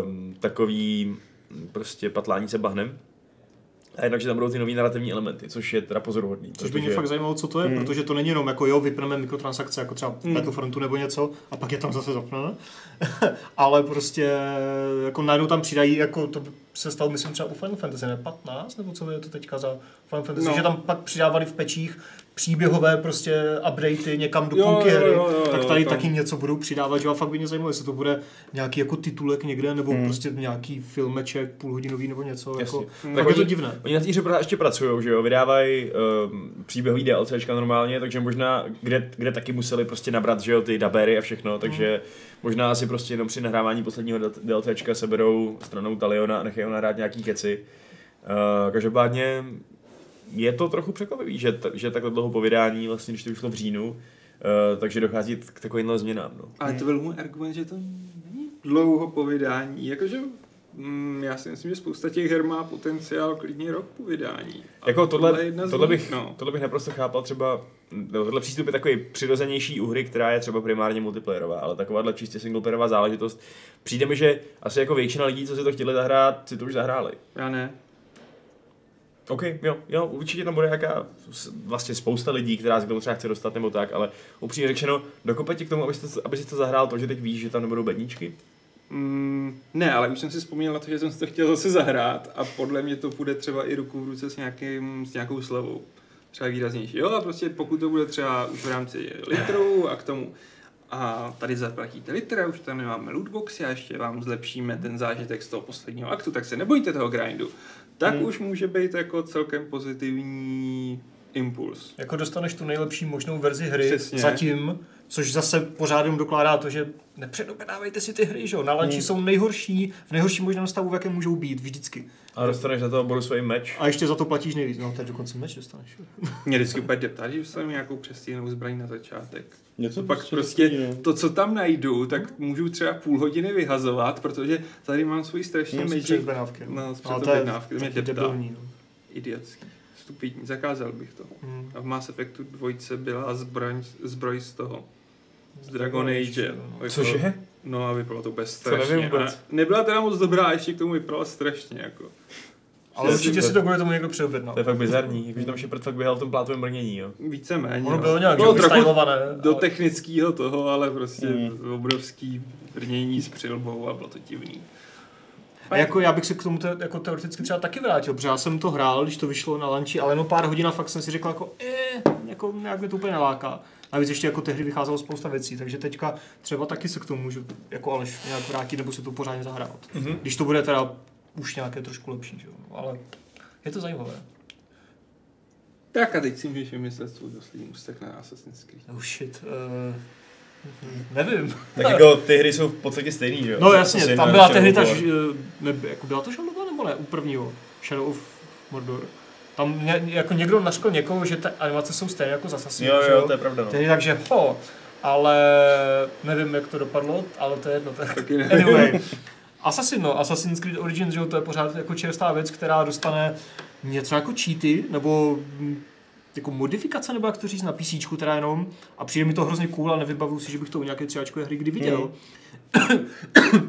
uh, takový mm, prostě patlání se bahnem. A jednak, že tam budou ty nový narrativní elementy, což je teda pozoruhodný. Což by mě fakt zajímalo, co to je, Hmm. protože to není jenom jako jo, vypneme mikrotransakce, jako třeba v Hmm. Battlefrontu nebo něco, a pak je tam zase zapneme. Ale prostě jako najednou tam přidají, jako to se stalo, myslím, třeba u Final Fantasy, ne 15, nebo co je to teďka za Final Fantasy, No. že tam pak přidávali v pečích příběhové prostě updatey někam do půlky hry, jo, jo, tak jo, tady tam- taky něco budou přidávat, že a fakt by mě zajímalo, jestli to bude nějaký jako titulek někde, nebo Hmm. prostě nějaký filmeček půlhodinový nebo něco, Jasně. jako, Hmm. tak Tak je to oni- divné. Oni na té hře pořád ještě pracují, že jo, vydávají um, příběhový DLCčka normálně, takže možná, kde, kde taky museli prostě nabrat, že jo, ty dabery a všechno, takže možná si prostě jenom při nahrávání posledního DLCčka seberou stranou Taliona a nechají ho nahrát nějaký keci. Uh, každopádně je to trochu překvapivý, že, t- že takhle dlouho po vydání, vlastně, když to vyšlo v říjnu, uh, takže dochází k takovýmhle změnám. No. Ale to byl můj argument, že to není dlouho po vydání. Jakože mm, já si myslím, že spousta těch her má potenciál klidně rok po vydání. A Jako tohle, je jedna tohle, bych, no. tohle bych naprosto chápal třeba, no, tohle přístup je takový přirozenější u hry, která je třeba primárně multiplayerová, ale takováhle čistě singleplayerová záležitost, přijde mi, že asi jako většina lidí, co si to chtěli zahrát, si to už zahráli. Já ne. OK, jo, jo, určitě tam bude nějaká vlastně spousta lidí, která se k tomu třeba chce dostat nebo tak, ale upřímně řečeno, dokope ti k tomu, aby si, to, zahrál to, že teď víš, že tam nebudou bedníčky? Mm, ne, ale už jsem si vzpomněl na to, že jsem si to chtěl zase zahrát a podle mě to bude třeba i ruku v ruce s, nějakým, s nějakou slevou. Třeba výraznější. Jo, a prostě pokud to bude třeba už v rámci litru a k tomu a tady zaplatíte litr a už tam nemáme lootboxy a ještě vám zlepšíme ten zážitek z toho posledního aktu, tak se nebojte toho grindu. Tak Hmm. už může být jako celkem pozitivní impuls. Jako dostaneš tu nejlepší možnou verzi hry Přesně. zatím, což zase pořád jenom dokládá to, že nepředobědávejte si ty hry, že jo? Na lanči Hmm. jsou nejhorší, v nejhorším možném stavu, v jakém můžou být, vždycky. A dostaneš za to bonusový meč. A ještě za to platíš nejvíc, no teď dokonce meč dostaneš. Mě vždycky úplně deptá, že dostanu nějakou přestýnou zbraň na začátek. Něco pak prostě takový, no. to, co tam najdu, tak můžu třeba půl hodiny vyhazovat, protože tady mám svůj strašně No, z magic. předobjednávky. No, Ale to je to mě deptá. no. Idiotský. Stupidní, zakázal bych to. Hmm. A v Mass Effectu dvojce byla zbraň, zbroj z toho. Z Dragon Age. Age, no. Jako- Cože? No a vypadalo to To strašně. A nebyla teda moc dobrá, a ještě k tomu vypadala strašně. Jako. Ale To- určitě to- si to kvůli tomu někdo předobjednal. To je fakt bizarní, jakože tam Shepard fakt běhal v tom plátovém brnění, jo. Víceméně. Ono no. bylo nějak, bylo že trochu do ale- technického toho, ale prostě Mm. obrovský brnění s přilbou a bylo to divný. A jako já bych se k tomu te, jako teoreticky třeba taky vrátil, protože já jsem to hrál, když to vyšlo na lanči, ale jenom pár hodin a fakt jsem si řekl jako, eh, jako nějak mě to úplně neláká. Navíc ještě jako tehdy vycházelo spousta věcí, takže teďka třeba taky se k tomu můžu jako Aleš nějak vrátit nebo si to pořádně zahrát. Mhm. Když to bude teda už nějaké trošku lepší, že jo? No, ale je to zajímavé. Tak a teď si můžeš vymyslet svůj poslední ústek na Assassin's Creed. Oh shit. Uh, nevím. Tak jako ty hry jsou v podstatě stejný, že jo? No jasně, tam byla tehdy ta, eh, ne, jako byla to žaloba nebo ne, u prvního, Shadow of Mordor. Tam ně, jako někdo naškl někoho, že ty animace jsou stejné jako z Assassin, Jo, že jo, to je pravda, no. Tehdy takže ho, ale nevím, jak to dopadlo, ale to je jedno. Tak. Taky ne. Anyway, Assassin, no, Assassin's Creed Origins, že jo, to je pořád jako čerstvá věc, která dostane něco jako cheaty, nebo mm, jako modifikace, nebo jak to říct, na PC teda jenom. A přijde mi to hrozně cool a nevybavuju si, že bych to u nějaké třiáčkové hry kdy viděl. eh,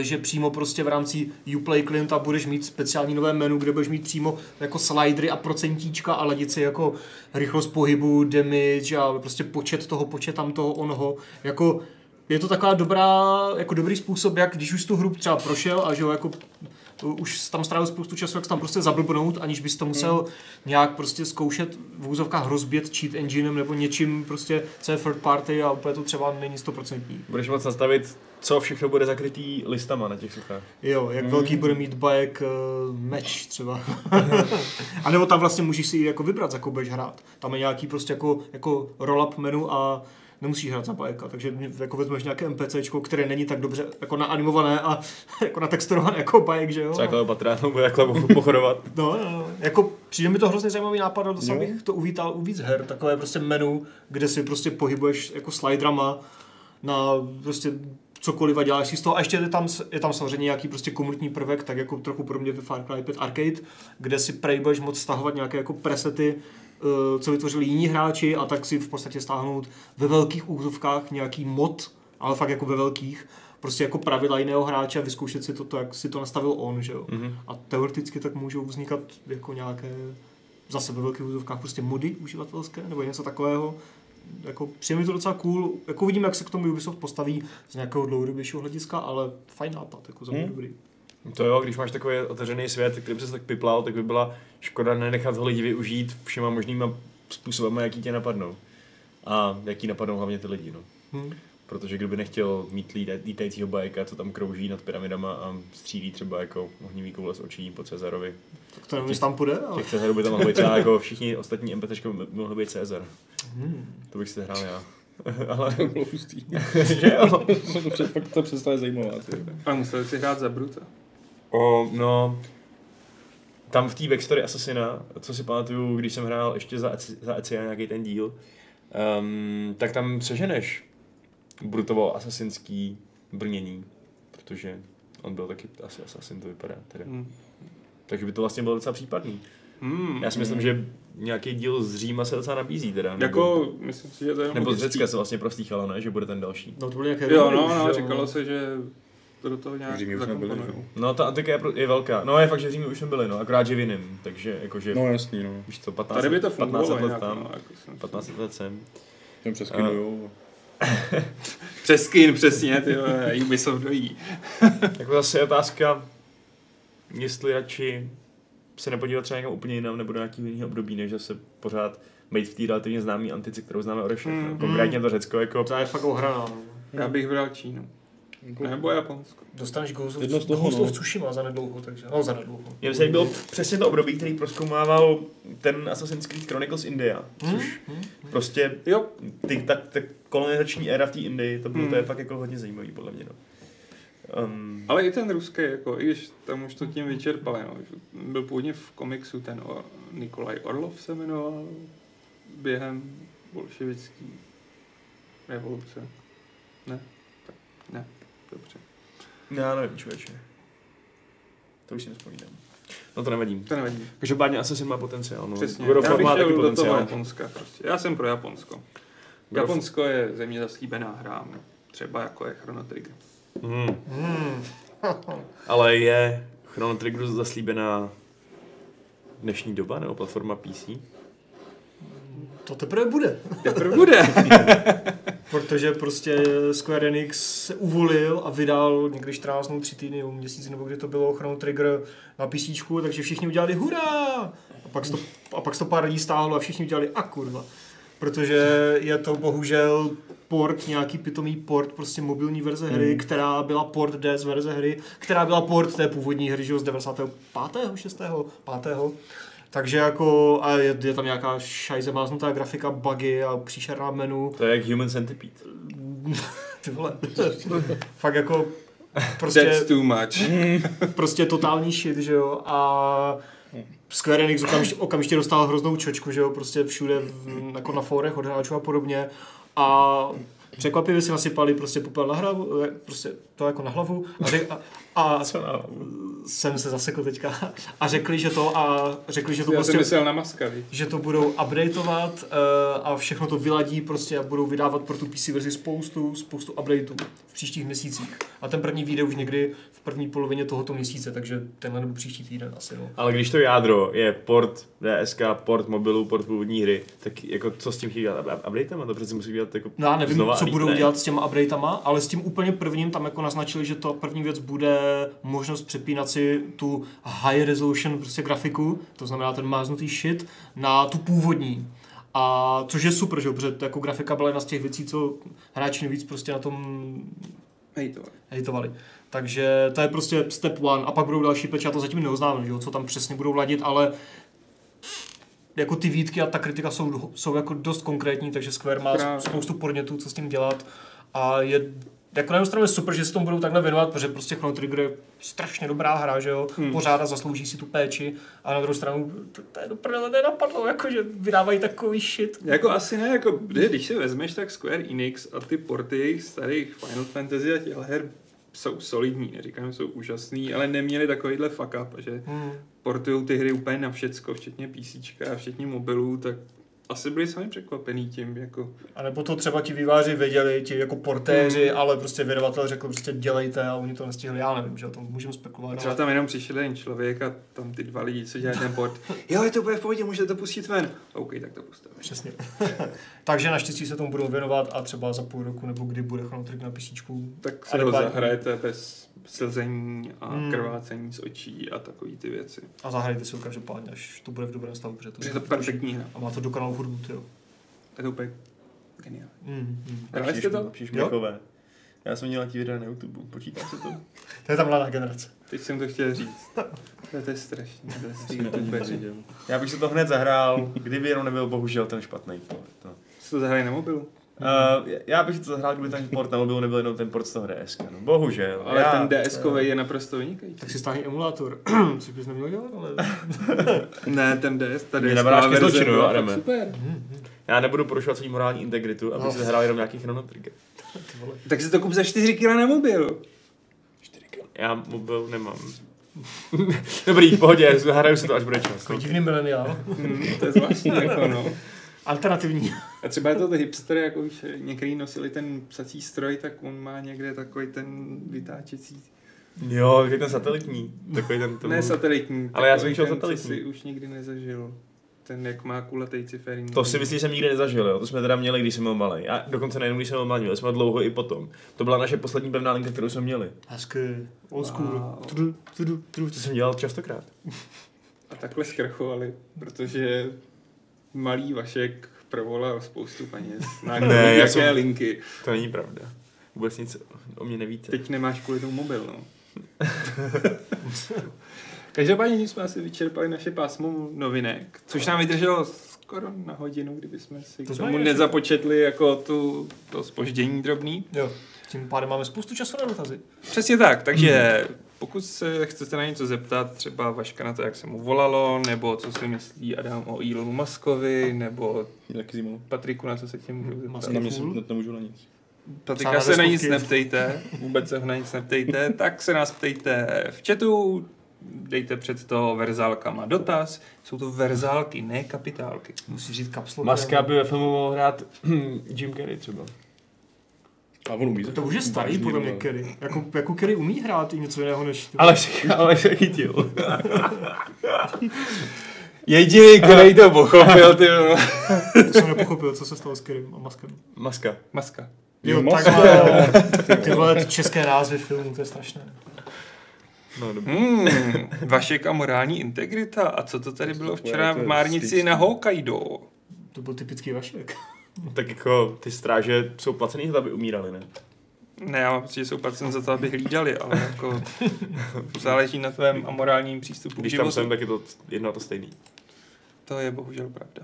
že přímo prostě v rámci Uplay klienta budeš mít speciální nové menu, kde budeš mít přímo jako slidery a procentíčka a ladit jako rychlost pohybu, damage a prostě počet toho, počet tam toho onoho. Jako je to taková dobrá, jako dobrý způsob, jak když už tu hru třeba prošel a že jo, jako už tam strávil spoustu času, jak tam prostě zablbnout, aniž bys to musel Hmm. nějak prostě zkoušet v úzovkách rozbět cheat enginem nebo něčím prostě, co je third party a úplně to třeba není stoprocentní. Budeš moct nastavit, co všechno bude zakrytý listama na těch suchách. Jo, jak velký bude mít bajek uh, meč třeba. a nebo tam vlastně můžeš si jako vybrat, za jakou budeš hrát. Tam je nějaký prostě jako, jako roll-up menu a nemusíš hrát za bajeka, takže jako vezmeš nějaké NPCčko, které není tak dobře jako naanimované a jako natexturované jako bajek, že jo? Třeba jako Patreon bude takhle pochodovat. No, no, no. Jako přijde mi to hrozně zajímavý nápad a docela bych to uvítal u víc her. Takové prostě menu, kde si prostě pohybuješ jako sliderama na prostě cokoliv a děláš si z toho. A ještě je tam, je tam samozřejmě nějaký prostě komunitní prvek, tak jako trochu podobně ve Far Cry 5 Arcade, kde si prej budeš moc stahovat nějaké jako presety, co vytvořili jiní hráči a tak si v podstatě stáhnout ve velkých úzovkách nějaký mod, ale fakt jako ve velkých, prostě jako pravidla jiného hráče a vyzkoušet si to, to jak si to nastavil on, že jo. Mhm. A teoreticky tak můžou vznikat jako nějaké zase ve velkých úzovkách prostě mody uživatelské nebo něco takového. Jako přijde mi to docela cool. Jako uvidíme, jak se k tomu Ubisoft postaví z nějakého dlouhodobějšího hlediska, ale fajn nápad, jako za mě Hmm. dobrý. To jo, když máš takový otevřený svět, který by se tak piplal, tak by byla škoda nenechat ho lidi využít všema možnýma způsoby, jaký tě napadnou. A jaký napadnou hlavně ty lidi, no. Hmm. Protože kdyby nechtěl mít líta- lítajícího bajka, co tam krouží nad pyramidama a střílí třeba jako ohnivý koule z očí po Cezarovi. Tak to nevím, jestli tam půjde, ale... Těch Cezarů by tam mohlo být třeba jako všichni ostatní MPTčka by mohli být Cezar. Hmm. To bych si hrál já. Ale, To bylo hustý. že jo? to před, fakt ta představa je zajímavá. Ty. A museli si hrát za Bruta. O, no, tam v té backstory Assassina, co si pamatuju, když jsem hrál ještě za, za ECA nějaký ten díl, um, tak tam přeženeš Brutovo asasinský brnění, protože on byl taky asi Assassin, to vypadá teda. Hmm. Takže by to vlastně bylo docela případný. Hmm. Já si myslím, že nějaký díl z Říma se docela nabízí teda. Nebo, Jako, myslím si, že to je nebo z. Řecka se vlastně prostýchalo, ne? Že bude ten další. No to byly nějaké Jo, no, no, říkalo se, že to do toho nějak V Římě už jsme byli, zakomponujou. No ta antika je, pro- je velká. No je fakt, že v Římě už jsme byli, no, akorát že v jiném. Takže jakože, No jasný, no. víš co, 15, Tady by to 15 fungovalo let nějak, tam, no, jako jsem 15 let sem. Těm přeskynujou. Přes skin, přesně, ty vole, Ubisoft dojí. Jako zase je otázka, jestli radši se nepodívat třeba někam úplně jinam nebo do nějakého jiného období, než zase pořád být v té relativně známé antici, kterou známe ode všech. Mm. no. Konkrétně to Řecko jako... To je fakt ohraná. no. Já bych bral Čínu. Nebo Japonsko. Dostaneš Ghost of, Jedno z toho, Ghost no. of Tsushima za nedlouho, takže, no za nedlouho. Mně se bylo přesně to období, který proskoumával ten Assassin's Creed Chronicles India, což Hmm? prostě Jo, ty, ta, ta kolonizační éra v té Indii, to bylo Hmm. to je fakt jako hodně zajímavý podle mě. No. Um, ale i ten ruský, jako, i když tam už to tím vyčerpali, no. Byl původně v komiksu ten o, Nikolaj Orlov se jmenoval během bolševický revoluce. Ne? Tak, ne, dobře. já nevím, člověče. To už si nespomínám. No to nevadí. To nevadí. Každopádně Assassin má potenciál. No. Přesně. God of Já War bych má taky šel do toho potenciál. Japonska prostě. Já jsem pro Japonsko. of- Japonsko je země zaslíbená hrám. Třeba jako je Chrono Trigger. Hmm. Hmm. Ale je Chrono Trigger zaslíbená dnešní doba nebo platforma PC? To teprve bude. Teprve bude. Protože prostě Square Enix se uvolil a vydal někdy 14 dnů, 3 týdny, nebo měsíc, nebo kdy to bylo Chrono Trigger na PC, takže všichni udělali hurá! A pak, se to, a pak to pár lidí stáhlo a všichni udělali a kurva. Protože je to bohužel port, nějaký pitomý port, prostě mobilní verze hry, Hmm. která byla port DS verze hry, která byla port té původní hry, že jo, z 95. 6. 5. Takže jako, a je, je tam nějaká šajze máznutá grafika, bugy a příšerná menu. To je jak Human Centipede. Ty vole. Fakt jako prostě, That's too much. prostě totální shit, že jo. A Square Enix okamžitě, okamžitě dostal hroznou čočku, že jo, prostě všude v, jako na fórech od hráčů a podobně. A překvapivě si nasypali prostě popel na hlavu, eh, prostě to jako na hlavu a, řek, a, a Co na jsem se zasekl teďka a řekli, že to a řekli, že to Já prostě myslel na maska, že to budou updateovat uh, a všechno to vyladí prostě a budou vydávat pro tu PC verzi spoustu, spoustu updateů v příštích měsících. A ten první vyjde už někdy v první polovině tohoto měsíce, takže tenhle nebo příští týden asi. No. Ale když to jádro je port DSK, port mobilu, port původní hry, tak jako co s tím chtějí dělat? Updatema? To přece musí dělat jako No já nevím, znova co a budou dělat s těma updateama, ale s tím úplně prvním tam jako naznačili, že to první věc bude možnost přepínat si tu high resolution prostě grafiku, to znamená ten máznutý shit, na tu původní. A což je super, že protože to jako grafika byla jedna z těch věcí, co hráči nejvíc prostě na tom Hej to. hejtovali. Takže to je prostě step one a pak budou další peče, já to zatím neoznám, že jo, co tam přesně budou ladit, ale jako ty výtky a ta kritika jsou, jsou jako dost konkrétní, takže Square má Právě. spoustu podnětů, co s tím dělat a je jako na jednu stranu je super, že se tomu budou takhle věnovat, protože prostě Chrono Trigger je strašně dobrá hra, že jo, hmm. pořád a zaslouží si tu péči a na druhou stranu to, to je do prdele nenapadlo, jako že vydávají takový shit. Jako asi ne, jako když si vezmeš, tak Square Enix a ty porty jejich starých Final Fantasy a těchto her jsou solidní, neříkám, že jsou úžasný, ale neměli takovýhle fuck up, že Hmm. portují ty hry úplně na všecko, včetně PC a včetně mobilů, tak asi byli sami překvapený tím, jako A nebo to třeba ti výváři věděli, ti jako portéři, ale prostě vydavatel řekl prostě dělejte a oni to nestihli, já nevím, že o tom můžeme spekulovat. třeba ale- tam jenom přišel jeden člověk a tam ty dva lidi, co dělají ten port, jo, je to bude v pohodě, můžete to pustit ven. OK, tak to pustíme. Přesně. Takže naštěstí se tomu budou věnovat a třeba za půl roku nebo kdy bude Chrono Trigger na PC. Tak se ho Adekvátní. zahrajete bez slzení a Hmm. krvácení z očí a takový ty věci. A zahrajte si ho každopádně, až to bude v dobrém stavu, protože to, Je to perfektní hra. A má to dokonalou hudbu, ty jo. Je to úplně geniální. Mm, mm. Hráli jste to? Šmikové. Já jsem měl nějaký videa na YouTube, počítá se to? To je ta mladá generace. Teď jsem to chtěl říct. To je, to je strašný. To je strašný. Já bych se to hned zahrál, kdyby jenom nebyl bohužel ten špatný port. No. Jsi to zahraje na mobilu? Uh, já bych to zahrál, kdyby ten port na mobilu nebyl jenom ten port z toho DSK. No. Bohužel. Ale já, ten ds je naprosto vynikající. Tak si stáhni emulátor, což bys neměl dělat, ale... Ne, ten DS, ta Mě DS napadáš ke verze zločinu, jo, Adame? super. já nebudu porušovat svou morální integritu, abych No. si zahrál jenom nějaký Chrono Trigger. Tak si to kup za 4 kg na mobil. Já mobil nemám. Dobrý, v pohodě, zahraju si to, až bude čas. Divný mileniál. Hmm, to je zvláštní, jako no. Alternativní. A třeba je to hipster, jako už některý nosili ten psací stroj, tak on má někde takový ten vytáčecí. Jo, je ten satelitní. Takový ten, ten Ne satelitní. Ale já jsem ten, satelitní. Co si už nikdy nezažil. Ten, jak má kulatej ciferní. To si myslím, že jsem nikdy nezažil, jo. To jsme teda měli, když jsem byl malý. A dokonce nejenom, když jsem byl malý, měli jsme ho dlouho i potom. To byla naše poslední pevná linka, kterou jsme měli. Hezky. Old school. Wow. Tudu, tudu, tudu, to jsem dělal častokrát. A takhle zkrachovali, protože malý Vašek provolal spoustu peněz. Na Ne, jaké jsem- linky. To není pravda. Vůbec nic o mě nevíte. Teď nemáš kvůli tomu mobil, no. Každopádně tím jsme asi vyčerpali naše pásmo novinek, což nám vydrželo skoro na hodinu, kdyby jsme si To k tomu nezapočetli jako tu, to spoždění drobný. Jo. Tím pádem máme spoustu času na dotazy. Přesně tak, takže pokud se chcete na něco zeptat, třeba Vaška na to, jak se mu volalo, nebo co si myslí Adam o Elonu Muskovi, nebo. Patriku, na co se tě můžu zeptat. Na mě se nemůžu na nic. Patrika se na nic neptejte, vůbec se ho na nic neptejte, tak se nás ptejte v chatu, dejte před to verzálkama dotaz. Jsou to verzálky, ne kapitálky. Musíš říct kapslu. Maska by ve filmu mohl hrát Jim Carrey třeba. A on umí. To, to už je starý, podle mě. Kerry. Jako, jako Kerry umí hrát i něco jiného než... Ale se, ale se chytil. Jediný, který to pochopil, ty. To jsem nepochopil, co se stalo s Kerrym a Maskem. Maska. Maska. Jo, Maska. takhle. Ty vole, ty české názvy filmů, to je strašné. No, dobrý. Hmm, Vašek a morální integrita. A co to tady bylo včera v Márnici na Hokkaido? To byl typický Vašek. Tak jako ty stráže jsou placený za to, aby umírali, ne? Ne, já mám pocit, že jsou placen za to, aby hlídali, ale jako záleží na tvém amorálním přístupu Když tam životu. jsem, tak je to jedno a to stejný. To je bohužel pravda.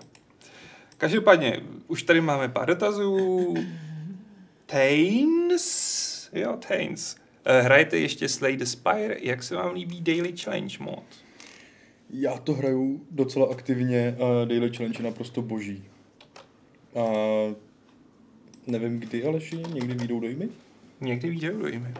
Každopádně, už tady máme pár dotazů. Tains? Jo, Tains. Eh, Hrajete ještě Slay the Spire? Jak se vám líbí Daily Challenge mod? Já to hraju docela aktivně a Daily Challenge je naprosto boží. A Nevím kdy, Aleši, někdy výjdou dojmy? Někdy víte, dojmy.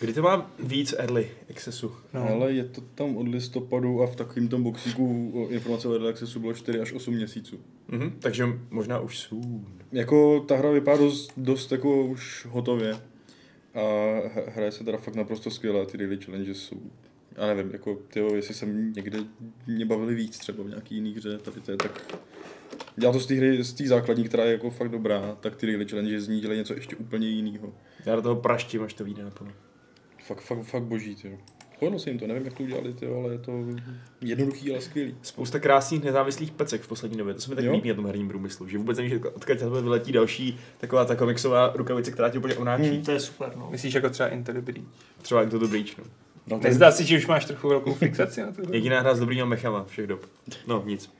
Kdy to má víc early accessu? No. Ale je to tam od listopadu a v takovém tom boxíku informace o Early Accessu bylo 4 až 8 měsíců. Mhm, takže možná už soon. Jako ta hra vypadá dost, dost jako už hotově. A hraje se teda fakt naprosto skvěle, ty daily challenges jsou já nevím, jako tyjo, jestli jsem někde mě bavili víc třeba v nějaký jiný hře, tady to je tak... Dělá to z té hry, z té základní, která je jako fakt dobrá, tak ty daily challenges z ní dělají něco ještě úplně jiného. Já do toho praštím, až to vyjde naplno. Fakt, fakt, fakt boží, tyjo. Povedlo se jim to, nevím, jak to udělali, tyjo, ale je to jednoduchý, ale skvělý. Spousta krásných nezávislých pecek v poslední době, to se mi tak Jo. líbí na tom herním průmyslu, že vůbec nevíš, odkud tebe vyletí další taková ta komiksová rukavice, která tě úplně onáčí. Hmm, to je super, no. Myslíš jako třeba Intellibri? Třeba jak to dobrý no. No, Nezdá si, že už máš trochu velkou fixaci na to? Jediná hra s dobrýma mechama všech dob. No, nic.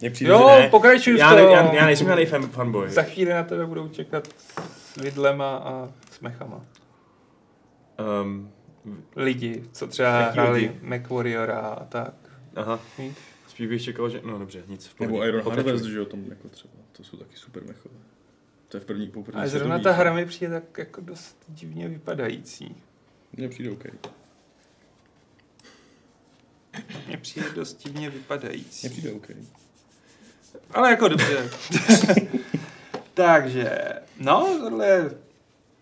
Mně přijde, Jo, ne. pokračuj Já, tom. ne, já, já nejsem žádný fan, fanboy. Za chvíli na tebe budou čekat s vidlema a s mechama. Um, Lidi, co třeba Jaký hráli? MacWarriora a tak. aha, Víš? spíš bych čekal, že... No dobře, nic. v Nebo. Iron. Harvest, že jo, tam jako třeba, to jsou taky super mechové. To je v první poprvé. To zrovna ta hra mi přijde tak jako dost divně vypadající. Mně přijde OK. Mně přijde dost divně Mně vypadající. přijde OK. Ale jako dobře. Takže, no, tohle...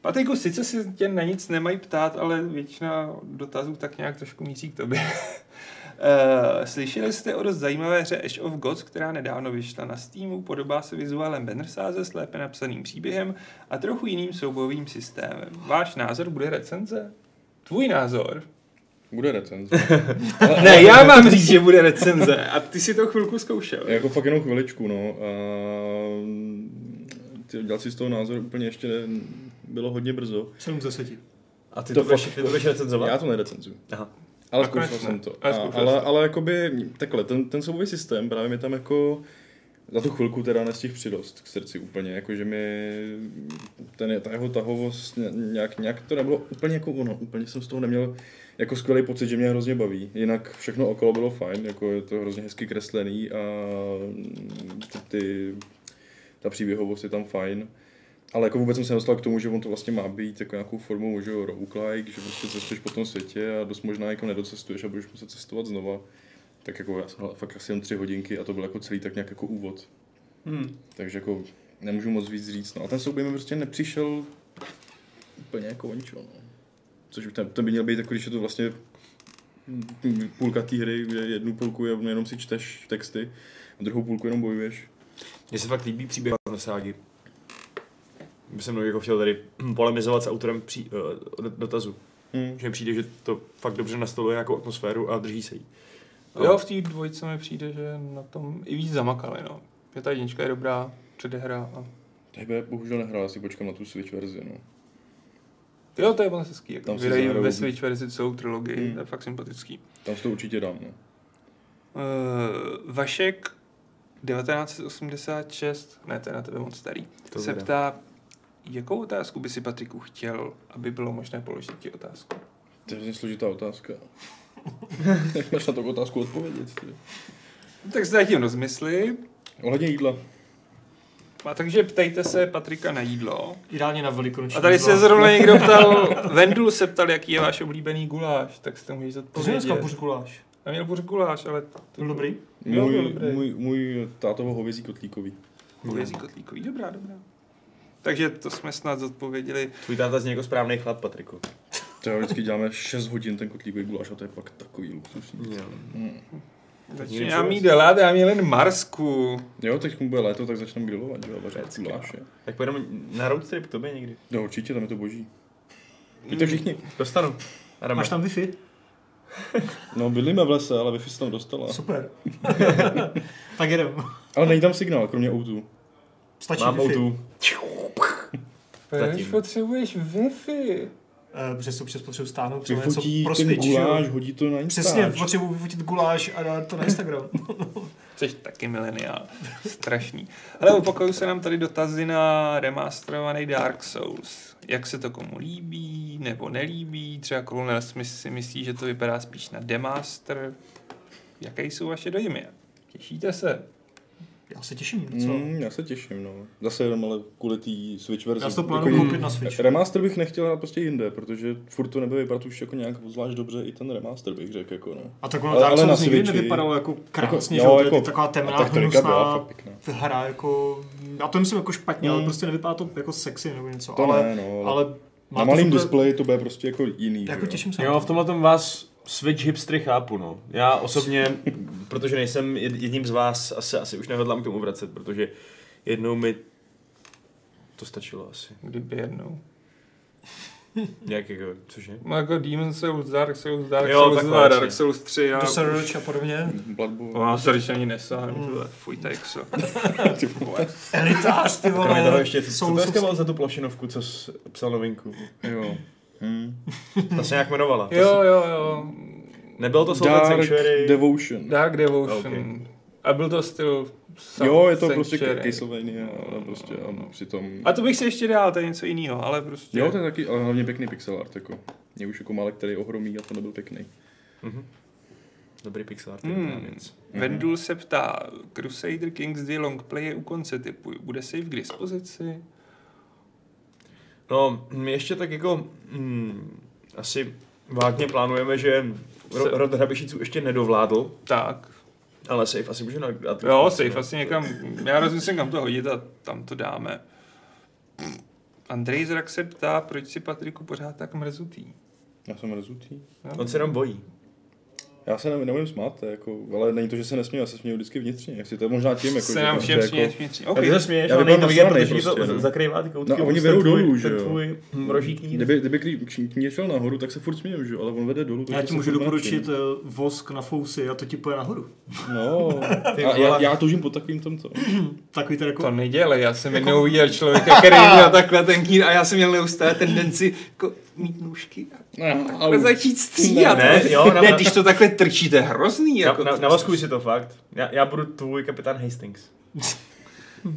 Patriku, sice si tě na nic nemají ptát, ale většina dotazů tak nějak trošku míří k tobě. Uh, slyšeli jste o dost zajímavé hře Ash of Gods, která nedávno vyšla na Steamu, podobá se vizuálem Bannersáze s lépe napsaným příběhem a trochu jiným soubojovým systémem. Váš názor bude recenze? Tvůj názor? Bude recenze. Ne, já mám říct, že bude recenze a ty si to chvilku zkoušel. jako fakt jenom chviličku, no. A ty, dělat si z toho názoru úplně ještě ne, bylo hodně brzo. 7 z 10. A ty To to, budeš, fakt- ty to budeš recenzovat? Já to nerecenzuju. Aha. Ale Nakonec zkoušel ne. jsem to. Ale A, zkoušel ale, jsi. ale jakoby, takhle, ten, ten soubojový systém právě mi tam jako za tu chvilku teda nestihl přidost k srdci úplně, jakože mi ten, ta jeho tahovost ně- nějak, nějak to nebylo úplně jako ono, úplně jsem z toho neměl jako skvělý pocit, že mě hrozně baví. Jinak všechno okolo bylo fajn, jako je to hrozně hezky kreslený a ty, ty ta příběhovost je tam fajn. Ale jako vůbec jsem se nedostal k tomu, že on to vlastně má být jako nějakou formou že jo, roguelike, že prostě cestuješ po tom světě a dost možná jako nedocestuješ a budeš muset cestovat znova. Tak jako já jsem fakt asi jen tři hodinky a to byl jako celý tak nějak jako úvod. Hmm. Takže jako nemůžu moc víc říct. No a ten souboj mi prostě nepřišel úplně jako o no. Což by ten, ten by měl být jako, když je to vlastně půlka té hry, kde jednu půlku je, jenom si čteš texty a druhou půlku jenom bojuješ. Mně se fakt líbí příběh na ságy. By jsem jako chtěl tady polemizovat s autorem pří, uh, dotazu. Hmm. Že mi přijde, že to fakt dobře nastoluje nějakou atmosféru a drží se jí. Jo, v té dvojce mi přijde, že na tom i víc zamakali, no. Že ta jednička je dobrá, předehra a... Tebe bohužel nehrál, asi počkám na tu Switch verzi, no. Jo, to je moc hezký, jak Tam vydají ve Switch verzi celou trilogii, Hmm. to je fakt sympatický. Tam si to určitě dám, no. Uh, Vašek 1986, ne, to je na tebe moc starý, To se teda. ptá, jakou otázku by si Patriku chtěl, aby bylo možné položit ti otázku? To je složitá otázka. Jak máš na tu otázku odpovědět? Ty? Tak si zatím rozmysli. Ohledně jídla. A takže ptejte se Patrika na jídlo. Ideálně na velikonoční A tady jídlo. se zrovna někdo ptal, Vendul se ptal, jaký je váš oblíbený guláš, tak si to můžeš To jsi odpovědět. dneska buřguláš. Já měl buř guláš, ale to Byl dobrý? Byl Můj, dobrý. můj, můj tátovo hovězí kotlíkový. Hovězí kotlíkový, dobrá, dobrá. Takže to jsme snad zodpověděli. Tvůj táta zní jako správný chlap, Patriku. Teoreticky děláme 6 hodin ten kotlíkový guláš a to je pak takový luxusní. Jo. Hmm. Začíná mít delát, já měl jen Marsku. Jo, teď bude léto, tak začneme grilovat, že jo, vařit guláše. Tak pojedeme na road trip k tobě někdy. No určitě, tam je to boží. Víte všichni. Dostanu. Adame. Máš tam Wi-Fi? No, bydlíme v lese, ale Wi-Fi se tam dostala. Super. tak jedem. Ale není tam signál, kromě autů. Stačí Mám Wi-Fi. outu. Proč Zatím. potřebuješ Wi-Fi? Eh, Protože si občas potřebuji stáhnout třeba něco Vyfotí pro ten Switch, jo. guláš, hodí to na Instač. Přesně, potřebuji vyfotit guláš a dát to na Instagram. Jsi taky mileniál. Strašný. Ale opakují se nám tady dotazy na remasterovaný Dark Souls. Jak se to komu líbí, nebo nelíbí? Třeba Colonel Smith si myslí, že to vypadá spíš na demaster. Jaké jsou vaše dojmy? Těšíte se? Já se těším docela. Mm, já se těším, no. Zase jenom ale kvůli té Switch verzi. Já to plánuju Jako koupit na Switch. Remaster bych nechtěl hrát prostě jinde, protože furt to nebude vypadat už jako nějak zvlášť dobře i ten remaster bych řekl, jako no. A tak ono Ale- Dark ale na Souls nikdy nevypadalo jako krásně, Jako- že jo, je jako- taková temná, tak hnusná fakt pěkná. hra, jako, já to myslím jako špatně, ale Mm. prostě nevypadá to jako sexy nebo něco, To ale, ne, no, ale ale Na má to malém displeji to bude prostě jako jiný. že Jako těším se. Jo, v tomhle tom vás Switch hipstry chápu, no. Já osobně, protože nejsem jed- jedním z vás, asi, asi už nehodlám k tomu vracet, protože jednou mi to stačilo asi. Kdyby jednou. Nějak jako, cože? No jako Demon Souls, Dark Souls, Dark Jo, Souls takhle 2, jasně. Dark Souls 3 a Do už... Search a podobně. Bloodborne. O, já se když ani nesáhnu, tohle, fuj, Texo. Ty vole. Elitář, ty vole. Kromě toho ještě, co to bylo za tu plošinovku, co psal novinku? Jo. Hm. Ta se nějak jmenovala. To Jo, jo, jo. Nebylo to Soul Dark Sanctuary? Devotion. Dark Devotion. Okay. A byl to styl Jo, je to prostě Sanctuary. Castlevania, ale prostě a přitom... A to bych si ještě dál, to je něco jiného, ale prostě... Jo, to je taky, ale hlavně pěkný pixel art, jako. Mě už jako malek, který ohromí a to nebyl pěkný. Mhm. Dobrý pixel art, Hmm. hmm. věc. Vendul se ptá, Crusader Kings 2 Longplay je u konce typu, bude save k dispozici? No, my ještě tak jako hmm, asi vágně plánujeme, že Ro- Rod Hrabišiců ještě nedovládl, Tak, ale safe asi může dát. jo, save asi někam, já rozmyslím, kam to hodit a tam to dáme. Andrej Zrak se ptá, proč si Patriku pořád tak mrzutý. Já jsem rozutý. Jo? On se jenom bojí. Já se ne, neumím smát, jako, ale není to, že se nesmím, já se směju vždycky vnitřně. Jestli to je možná tím, jako, se že nám všem jako, směješ vnitřně. Okay. Okay. Takže se směješ, Já ale vypadám není to vidět, protože prostě, to no. zakrývá ty koutky. No oni vedou dolů, že jo. tvůj. Kdyby, kdyby kníž šel nahoru, tak se furt smějem, že jo, ale on vede dolů. Já takže ti můžu doporučit eh, vosk na fousy a to ti poje nahoru. No, já, já toužím po takovým tomto. Takový ten jako... To nedělej, já jsem jednou viděl člověka, který měl takhle ten knír a já jsem měl neustále tendenci jako mít nůžky a takhle začít stříhat. Ne, jo, na- ne, když to takhle trčí, to je hrozný. Na, Jako na, to- navazkuj si to fakt. Já, já budu tvůj kapitán Hastings.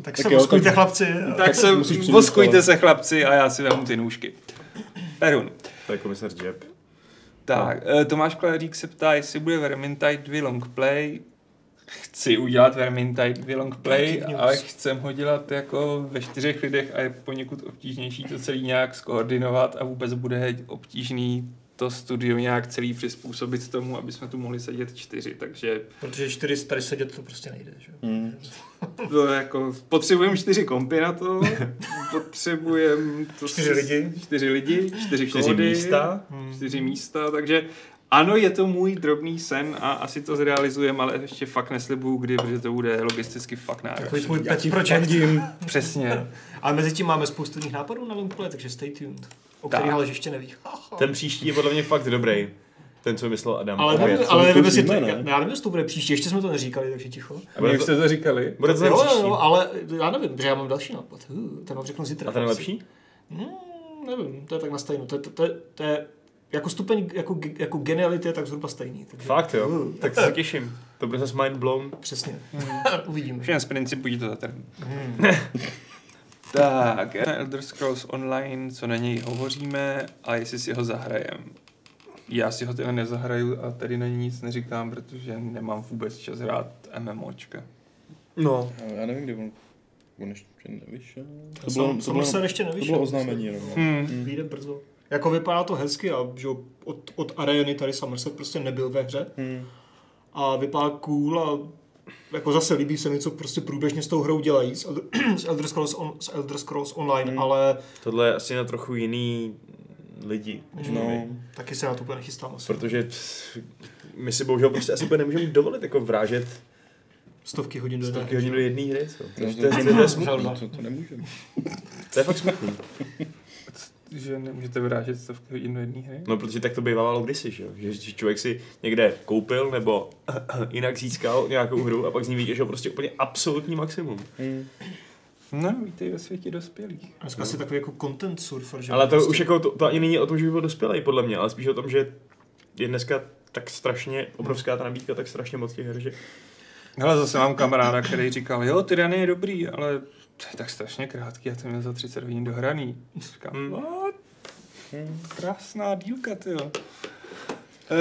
Tak Tak se jo, voskujte tak- chlapci. Tak se musíš přijít voskujte se chlapci a já si vezmu ty nůžky. Perun. To je komisař Jeb. Tak, no. Tomáš Klařík se ptá, jestli bude Vermintide 2 longplay. Chci udělat Vermintide 2 longplay, Breaking news. ale chcem ho dělat jako ve čtyřech lidech a je poněkud obtížnější to celý nějak skoordinovat a vůbec bude obtížný to studio nějak celý přizpůsobit tomu, aby jsme tu mohli sedět čtyři, takže Protože čtyři tady sedět to prostě nejde, že? jo? Hmm. to jako, potřebujeme čtyři kompy na to, potřebujeme to Čtyři lidi. čtyři lidi, čtyři, Čtyři kódy, místa. čtyři místa, takže ano, je to můj drobný sen a asi to zrealizujeme, ale ještě fakt neslibuju kdy, protože to bude logisticky fakt Takový náročný. tvůj pet project. Přesně. Ale mezi tím máme spoustu jiných nápadů na Longplay, takže stay tuned. O Tak. kterých ale ještě neví. Ten příští je podle mě fakt dobrý. Ten, co myslel Adam. Ale, nevím, ale nevím, jestli to, ne? já, nevím, jestli to bude příště, ještě jsme to neříkali, takže ticho. A to, jste to říkali? bude to Jo, jo, příští. jo, ale já nevím, protože já mám další nápad. Uh, ten vám řeknu zítra. A ten je lepší? Hmm, nevím, to je tak na stejno. To, to, to, to je jako stupeň jako, jako geniality je tak zhruba stejný. Takže, Fakt jo. Uh, Tak se těším. To bude zase mind blown. Přesně. Uvidíme. Všem z principu to zatrhnu. Hmm. Tak, Elder Scrolls Online, co na něj hovoříme a jestli si ho zahrajem. Já si ho teda nezahraju a tady na něj nic neříkám, protože nemám vůbec čas hrát MMOčka. No. Já nevím, kdy on, on ještě nevyšel. To bylo, to bylo, ještě to bylo oznámení jenom. no. Hmm. Vyjde brzo. Jako vypadá to hezky a že od, od Areny tady Somerset prostě nebyl ve hře. Hmm. A vypadá cool a jako zase líbí se mi, co prostě průběžně s tou hrou dělají s Elder, s Elder, Scrolls, on, s Elder Scrolls Online, Hmm. ale Tohle je asi na trochu jiný lidi. než No. my. taky se na to úplně nechystám asi. Protože pff, my si bohužel prostě asi úplně nemůžeme dovolit jako vrážet Stovky hodin do jedné stovky hry, hodin do jedné hry. Co? To, Takže to, to, je- to, to, je to, smutný. to, to nemůžeme. To je fakt smutný. Že nemůžete vyrážet stovky hodin do jedné hry? No, protože tak to bývalo kdysi, že, jo? že že člověk si někde koupil nebo jinak získal nějakou hru a pak z ní vytěžil prostě úplně absolutní maximum. Hmm. No, víte, ve světě dospělých. Dneska asi takový jako content surfer, že Ale to prostě. už jako, to, to ani není o tom, že by byl dospělý, podle mě, ale spíš o tom, že je dneska tak strašně obrovská ta nabídka, tak strašně moc těch her, že Hele, zase mám kamaráda, který říkal, jo, Tyranny je dobrý, ale to je tak strašně krátký, já to měl za 30 hodin dohraný. Říkám, what? Krásná dílka, ty jo. Uh,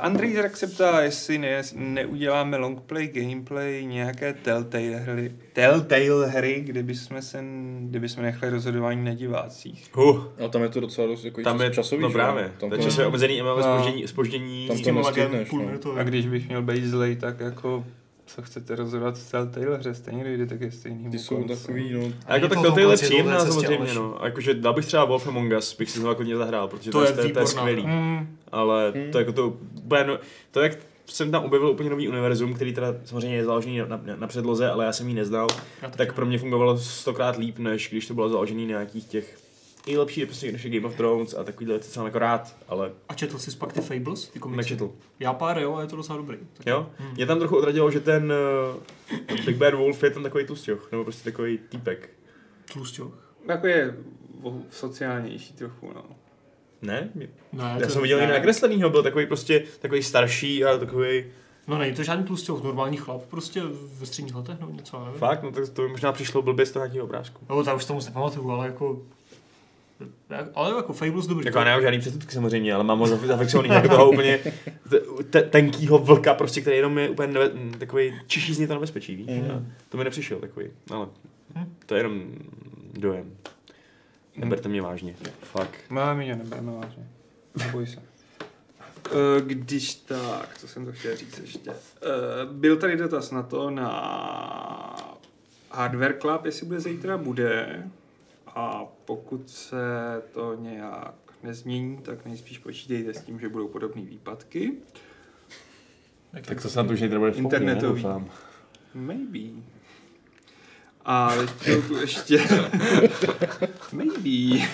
Andrej Zrak se ptá, jestli ne, neuděláme longplay, gameplay, nějaké Telltale hry, Telltale hry, kdyby jsme, se, kdyby jsme nechali rozhodování na divácích. Huh, A tam je to docela dost jako tam je časový, no že? právě. Tam to je časově omezený, máme No. spoždění, spoždění Tam to Tím nestihneš, půl no. A když bych měl být zlej, tak jako co chcete rozhodovat v Telltale hře, stejně dojde tak je stejný. Ty jsou takový, no. A jako tak to je příjemná samozřejmě, no. A jakože dal bych třeba Wolf Among Us, bych si znovu klidně zahrál, protože To to, je to, je, to je skvělý. Mm, Ale Hmm. to jako to, no, to jak jsem tam objevil úplně nový univerzum, který teda samozřejmě je založený na, na, na předloze, ale já jsem ji neznal, tak pro mě fungovalo stokrát líp, než když to bylo založený na nějakých těch i lepší prostě než je Game of Thrones a takovýhle věci, co mám jako rád, ale A četl jsi pak ty Fables, ty komiksy? nečetl. Já pár jo, a je to docela dobrý. Tak Jo? Hmm. Mě tam trochu odradilo, že ten uh, Big Bad Wolf je tam takový tlustěch, nebo prostě takový týpek. Tlusťoch. jako je sociálnější trochu, no. Ne? Ne, Já to- jsem viděl jinak nakreslenýho, byl takový prostě takový starší a takový No není to žádný tlusťoch, normální chlap, prostě ve středních letech nebo něco, nevím. fakt, no tak to mi možná přišlo blbě z toho nějakého obrázku. No, tak už to moc nepamatuju, ale jako... Ale jako Fables dobrý. Jako já nemám žádný předsudky samozřejmě, ale mám zafixovaný jako toho úplně te- te- tenkýho vlka, prostě, který jenom je úplně nebe, takový čiší z něj to nebezpečí, víš? A to mi nepřišel takový, ale to je jenom dojem. Neberte mě vážně, fakt. Máme mě, nebereme vážně. Neboj se. Eh, Když tak, co jsem to chtěl říct ještě. Eh, Byl tady dotaz na to, na Hardware Club, jestli bude zítra, bude. A pokud se to nějak nezmění, tak nejspíš počítejte s tím, že budou podobné výpadky. Tak to se na to už nejde bude Internetový. Maybe. A tu ještě... Maybe.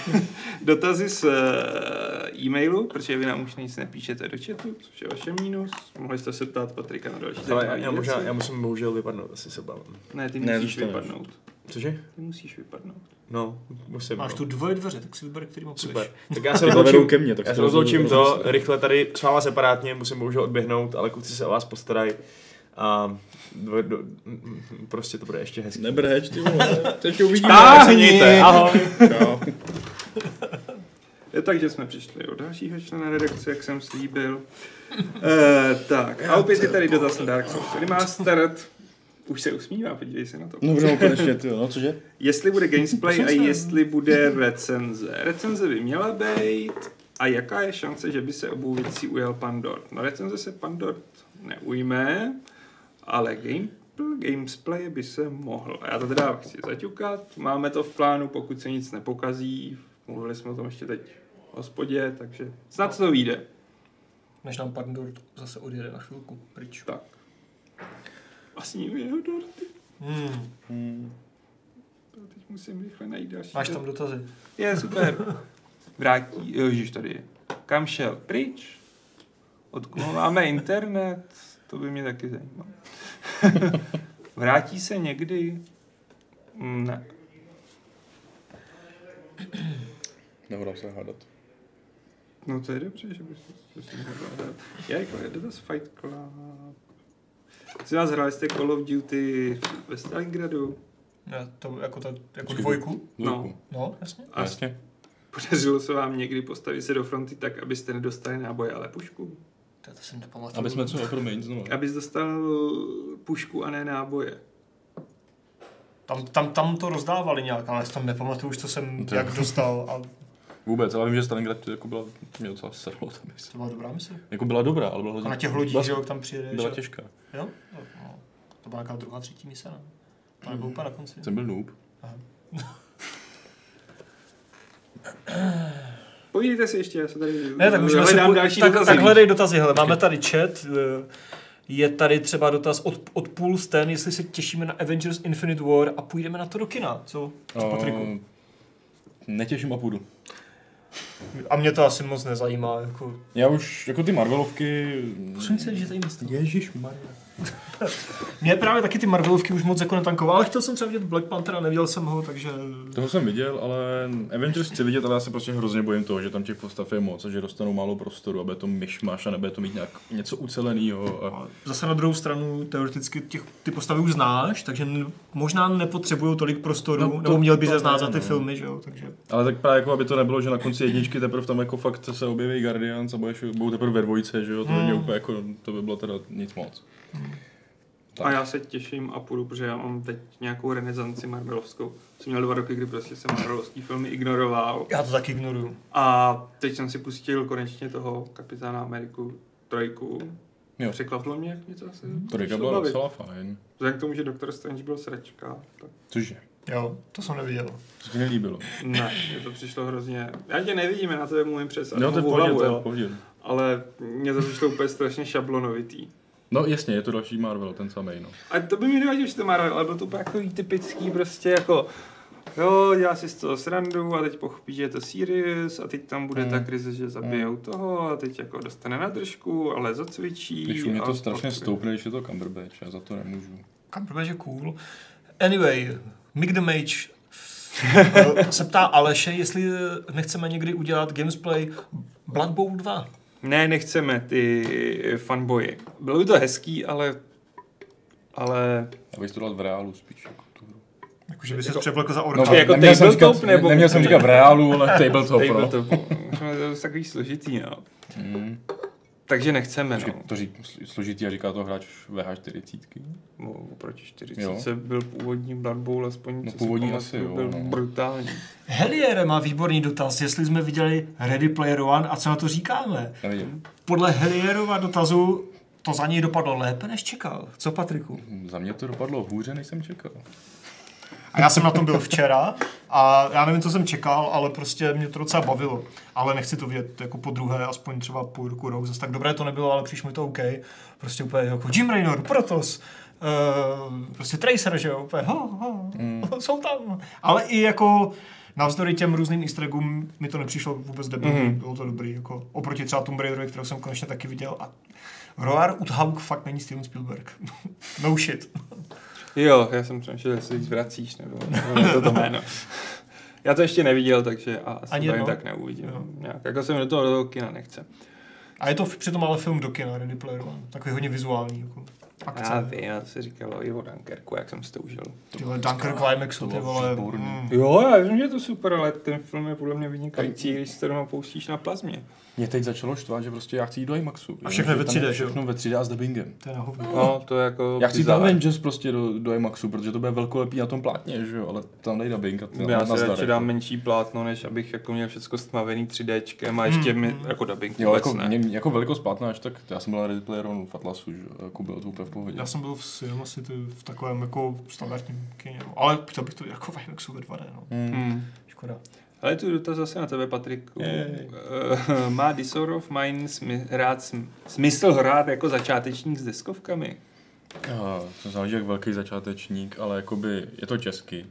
Dotazy z eh, e-mailu, protože vy nám už nic nepíšete do chatu, což je vaše mínus. Mohli jste se ptát Patrika na další Ale já, já, možná, já musím bohužel vypadnout, asi se obávám. Ne, ty Ne, musíš zůstaneš. vypadnout. Cože? Ty musíš vypadnout. No, musím. Máš no. tu dvoje dveře, tak si vyber, který má Super. Tak já se rozloučím, ke mně, tak já se to rozloučím roz- to, rychle tady s váma separátně, musím bohužel odběhnout, ale kluci se o vás postarají. A do, do, prostě to bude ještě hezký. Nebrheč, ty vole, ještě uvidíme. Mějte, ahoj. Čau. Je, takže jsme přišli od dalšího člena redakce, jak jsem slíbil. E, tak, a opět je tady dotaz na Dark Souls Remastered. Už se usmívá, podívej se na to. Dobře, no konečně, ty, no cože? Jestli bude gameplay a jestli bude recenze. Recenze by měla být a jaká je šance, že by se obou věcí ujel Pandort? No recenze se Pandort neujme, ale game, gameplay by se mohl. A já to teda chci zaťukat, máme to v plánu, pokud se nic nepokazí. Mluvili jsme o tom ještě teď v hospodě, takže snad to vyjde. Než nám Pandor zase odjede na chvilku pryč. Tak. Vlastně jeho dorty. Hmm. Hmm. Teď musím rychle najít další. Máš tam dotazy? Je, super. Vrátí, ježiš, tady je. Kam šel? Pryč? Odkud máme internet? To by mě taky zajímalo. Vrátí se někdy? Ne. Nehodám se hádat. No to je dobře, že bys to hledat. Je, jako je dotaz Fight Club. Jsi vás hráli jste Call of Duty ve Stalingradu? Ne, to jako, ta, jako Počkej, dvojku? No. No, jasně. A Jasně. podařilo se vám někdy postavit se do fronty tak, abyste nedostali náboje, ale pušku? To, to jsem nepamatuju. Aby jsme co, promiň, znovu. Abys dostal pušku a ne náboje. Tam, tam, tam to rozdávali nějak, ale já si tam nepamatuju už, co jsem To- jak dostal. A Vůbec, ale vím, že Stalingrad jako byla, mě docela serlo ta mise. to byla dobrá mise. Jako byla dobrá, ale byla hodně... na těch lodích, byla, že jo, jak tam přijedeš. byla a- těžká. Jo? No, no. To byla nějaká druhá, třetí mise, ne? To nebylo úplně na konci. Jsem byl noob. Povídejte si ještě, já se tady Ne, tak můžeme po... další tak, dotazy. tak hledej dotazy, hele, máme tady chat, eh, je tady třeba dotaz od, od Pools ten, jestli se těšíme na Avengers Infinite War a půjdeme na to do kina, co? Co Patriku? Uh, netěším a půjdu. A mě to asi moc nezajímá, jako... Já už, jako ty Marvelovky... Prosím se, že tady. Ježíš Maria. Mě právě taky ty Marvelovky už moc jako netankoval, ale chtěl jsem třeba vidět Black Panthera, neviděl jsem ho, takže... Toho jsem viděl, ale Avengers chci vidět, ale já se prostě hrozně bojím toho, že tam těch postav je moc a že dostanou málo prostoru, aby to myšmaš a nebude to mít nějak něco uceleného. A... A Zase na druhou stranu teoreticky těch, ty postavy už znáš, takže možná nepotřebují tolik prostoru, No to- nebo měl by se znát za ty no. filmy, že jo, takže... Ale tak právě jako, aby to nebylo, že na konci jedničky teprve tam jako fakt se objeví Guardians a budeš, budou teprve ve dvojce, že jo, to Hmm. úplně jako, to by bylo teda nic moc. Tak. A já se těším a půjdu, protože já mám teď nějakou renesanci Marvelovskou. Jsem měl dva roky, kdy prostě jsem Marvelovský filmy ignoroval. Já to taky ignoruju. A teď jsem si pustil konečně toho Kapitána Ameriku trojku. Jo. Překvapilo mě něco asi. To začalo byla bavit. docela fajn. Vzhledem k tomu, že Doctor Strange byl sračka, tak Cože? Jo, to jsem neviděl. To ti nelíbilo. ne, mě to přišlo hrozně... Já tě nevidím, já na tebe mluvím přes No to je v pohodě, hlavu, to je jo. v pohodě. Ale mně to přišlo úplně strašně šablonovitý. No jasně, je to další Marvel, ten samý, no. A to by mi nevadilo, že to Marvel, ale byl to úplně jako typický prostě jako Jo, dělá si z toho srandu a teď pochopí, že je to serious a teď tam bude Hmm. ta krize, že zabijou toho a teď jako dostane na držku, ale zacvičí. Když u mě to strašně pak- stoupne, když je to Cumberbatch, já za to nemůžu. Cumberbatch je cool. Anyway, Mick the Mage se ptá Aleše, jestli nechceme někdy udělat gamesplay Blood Bowl 2. Ne, nechceme ty fanboy. Bylo by to hezký, ale ale Abych to dal v reálu spíš. Jako tu hru. Jakože by se Jako- přeplekl za No, orka. jako neměl, jsem tabletop říkat, nebo- neměl jsem říkat v reálu, ale tabletop, no. tabletop. To je takový složitý, no. Mm. Takže nechceme, Počkej, no. to řík, složitý a říká to hráč VH40. No, Oproti 40 Jo. byl původní Blood Bowl, aspoň No, co si původní pamatuju, asi jo, byl no. brutální. Heliere má výborný dotaz, jestli jsme viděli Ready Player One a co na to říkáme. Nevím. Podle Helierova dotazu to za něj dopadlo lépe, než čekal. Co, Patriku? Za mě to dopadlo hůře, než jsem čekal. A já jsem na tom byl včera a já nevím, co jsem čekal, ale prostě mě to docela bavilo. Ale nechci to vidět jako po druhé, aspoň třeba půl roku, rok. Zase tak dobré to nebylo, ale přišlo mi to OK. Prostě úplně jako Jim Raynor, Protos, uh, prostě Tracer, že jo, úplně, ho, ho, Mm. jsou tam. Ale i jako navzdory těm různým easter eggům mi to nepřišlo vůbec debilní, Mhm. bylo to dobrý, jako oproti třeba Tomb Raiderovi, kterou jsem konečně taky viděl a Roar Uthaug fakt není Steven Spielberg. no shit. Jo, já jsem přemýšlel, jestli jí zvracíš, nebo, nebo ne to to jméno. Já to ještě neviděl, takže a asi Ani jedno? tak neuvidím. Jo. Nějak, jako jsem do toho, do toho kina nechce. A je to přitom ale film do kina, Ready Player One. Takový hodně vizuální. Jako. Akce. Já vím, já se říkalo i o Dunkerku, jak jsem si to užil. Ty vole, Dunkirk Climaxu, to ty bylo vole. Mm. Jo, já vím, že je to super, ale ten film je podle mě vynikající, když se to doma pouštíš na plazmě. Mě teď začalo štvat, že prostě já chci jít do IMAXu. A všechno ve tam 3D, je že jo? Všechno ve 3D a s dubbingem. To je na hovno. No, to je jako Já chci jít. Avengers prostě do, do IMAXu, protože to bude velkolepý na tom plátně, že jo, ale tam dej dubbing a ty Já na si radši dám menší plátno, než abych jako měl všechno stmavený 3Dčkem a ještě Mm, mi, mm. jako dubbing Jo, vůbec jako, ne. mě, jako velikost plátna až tak, já jsem byl na Ready Player One v Atlasu, že jo, jako bylo to úplně v pohodě. Já jsem byl v Cinema City v takovém jako standardním kině. no. Ale chtěl bych to jako v IMAXu ve 2D, no. Hmm. Hmm. Škoda. Ale tu dotaz zase na tebe, Patriku. Jej. Eh, Má Disorder of Mine smy, rád sm, smysl hrát jako začátečník s deskovkami? A, to záleží jak velký začátečník, ale jakoby je to česky,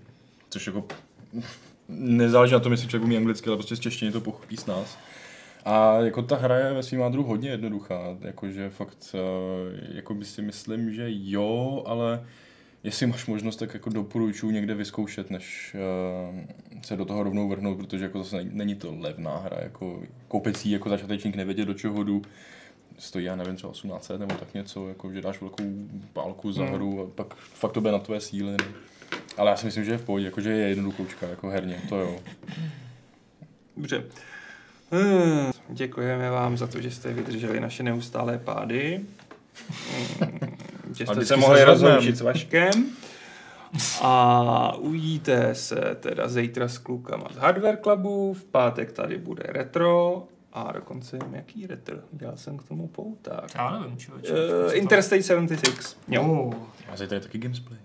což jako nezáleží na tom, jestli člověk umí anglicky, ale prostě z češtiny to pochopí s nás. A jako ta hra je ve svým jádru hodně jednoduchá, jakože fakt, uh, jako by si myslím, že jo, ale jestli máš možnost, tak jako doporučuji někde vyzkoušet, než uh, se do toho rovnou vrhnout, protože jako zase není, to levná hra, jako koupit si jako začátečník nevědět, do čeho jdu, stojí, já nevím, třeba 1800 nebo tak něco, jako že dáš velkou pálku za Hmm. hru a pak fakt to bude na tvé síly. Ale já si myslím, že je v pohodě, jako že je jednoduchoučka, jako herně, to jo. Dobře. Hmm, Děkujeme vám za to, že jste vydrželi naše neustálé pády. Hmm, Že jste se mohli rozloučit s Vaškem. A uvidíte se teda zítra s klukama z Hardware Clubu, v pátek tady bude retro a dokonce vím, jaký retro. Dělal jsem k tomu pouták. Já nevím, člověče. Uh, Interstate 76. Jo. Oh. A zítra je taky gamesplay.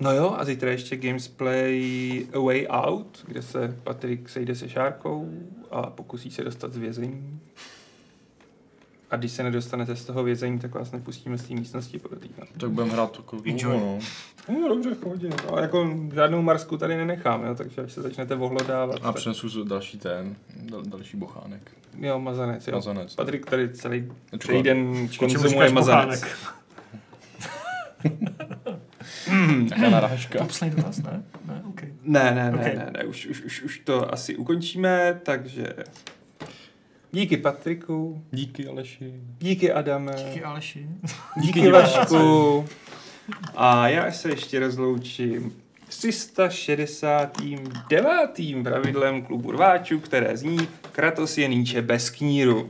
No jo, a zítra ještě Gamesplay A Way Out, kde se Patrik sejde se Šárkou a pokusí se dostat z vězení. A když se nedostanete z toho vězení, tak vás nepustíme z té místnosti podotýkat. Tak budeme hrát dlouho, no. No dobře, v pohodě. No, jako žádnou marsku tady nenechám, jo, takže až se začnete ohlodávat. A přinesu další ten, dal, další bochánek. Jo, mazanec, jo. Mazanec. Patrik tady celý, celý den konzumuje mazanec. pochánek? Taká narážka. Poslední dotaz, ne? Ne, OK. Ne, ne, ne, Ok. ne, ne, už, už, už, už to asi ukončíme, takže díky Patriku, Díky Aleši. díky Adame, Díky Aleši. díky Vašku a já se ještě rozloučím s 369. pravidlem klubu rváčů, které zní Kratos je Níče bez kníru.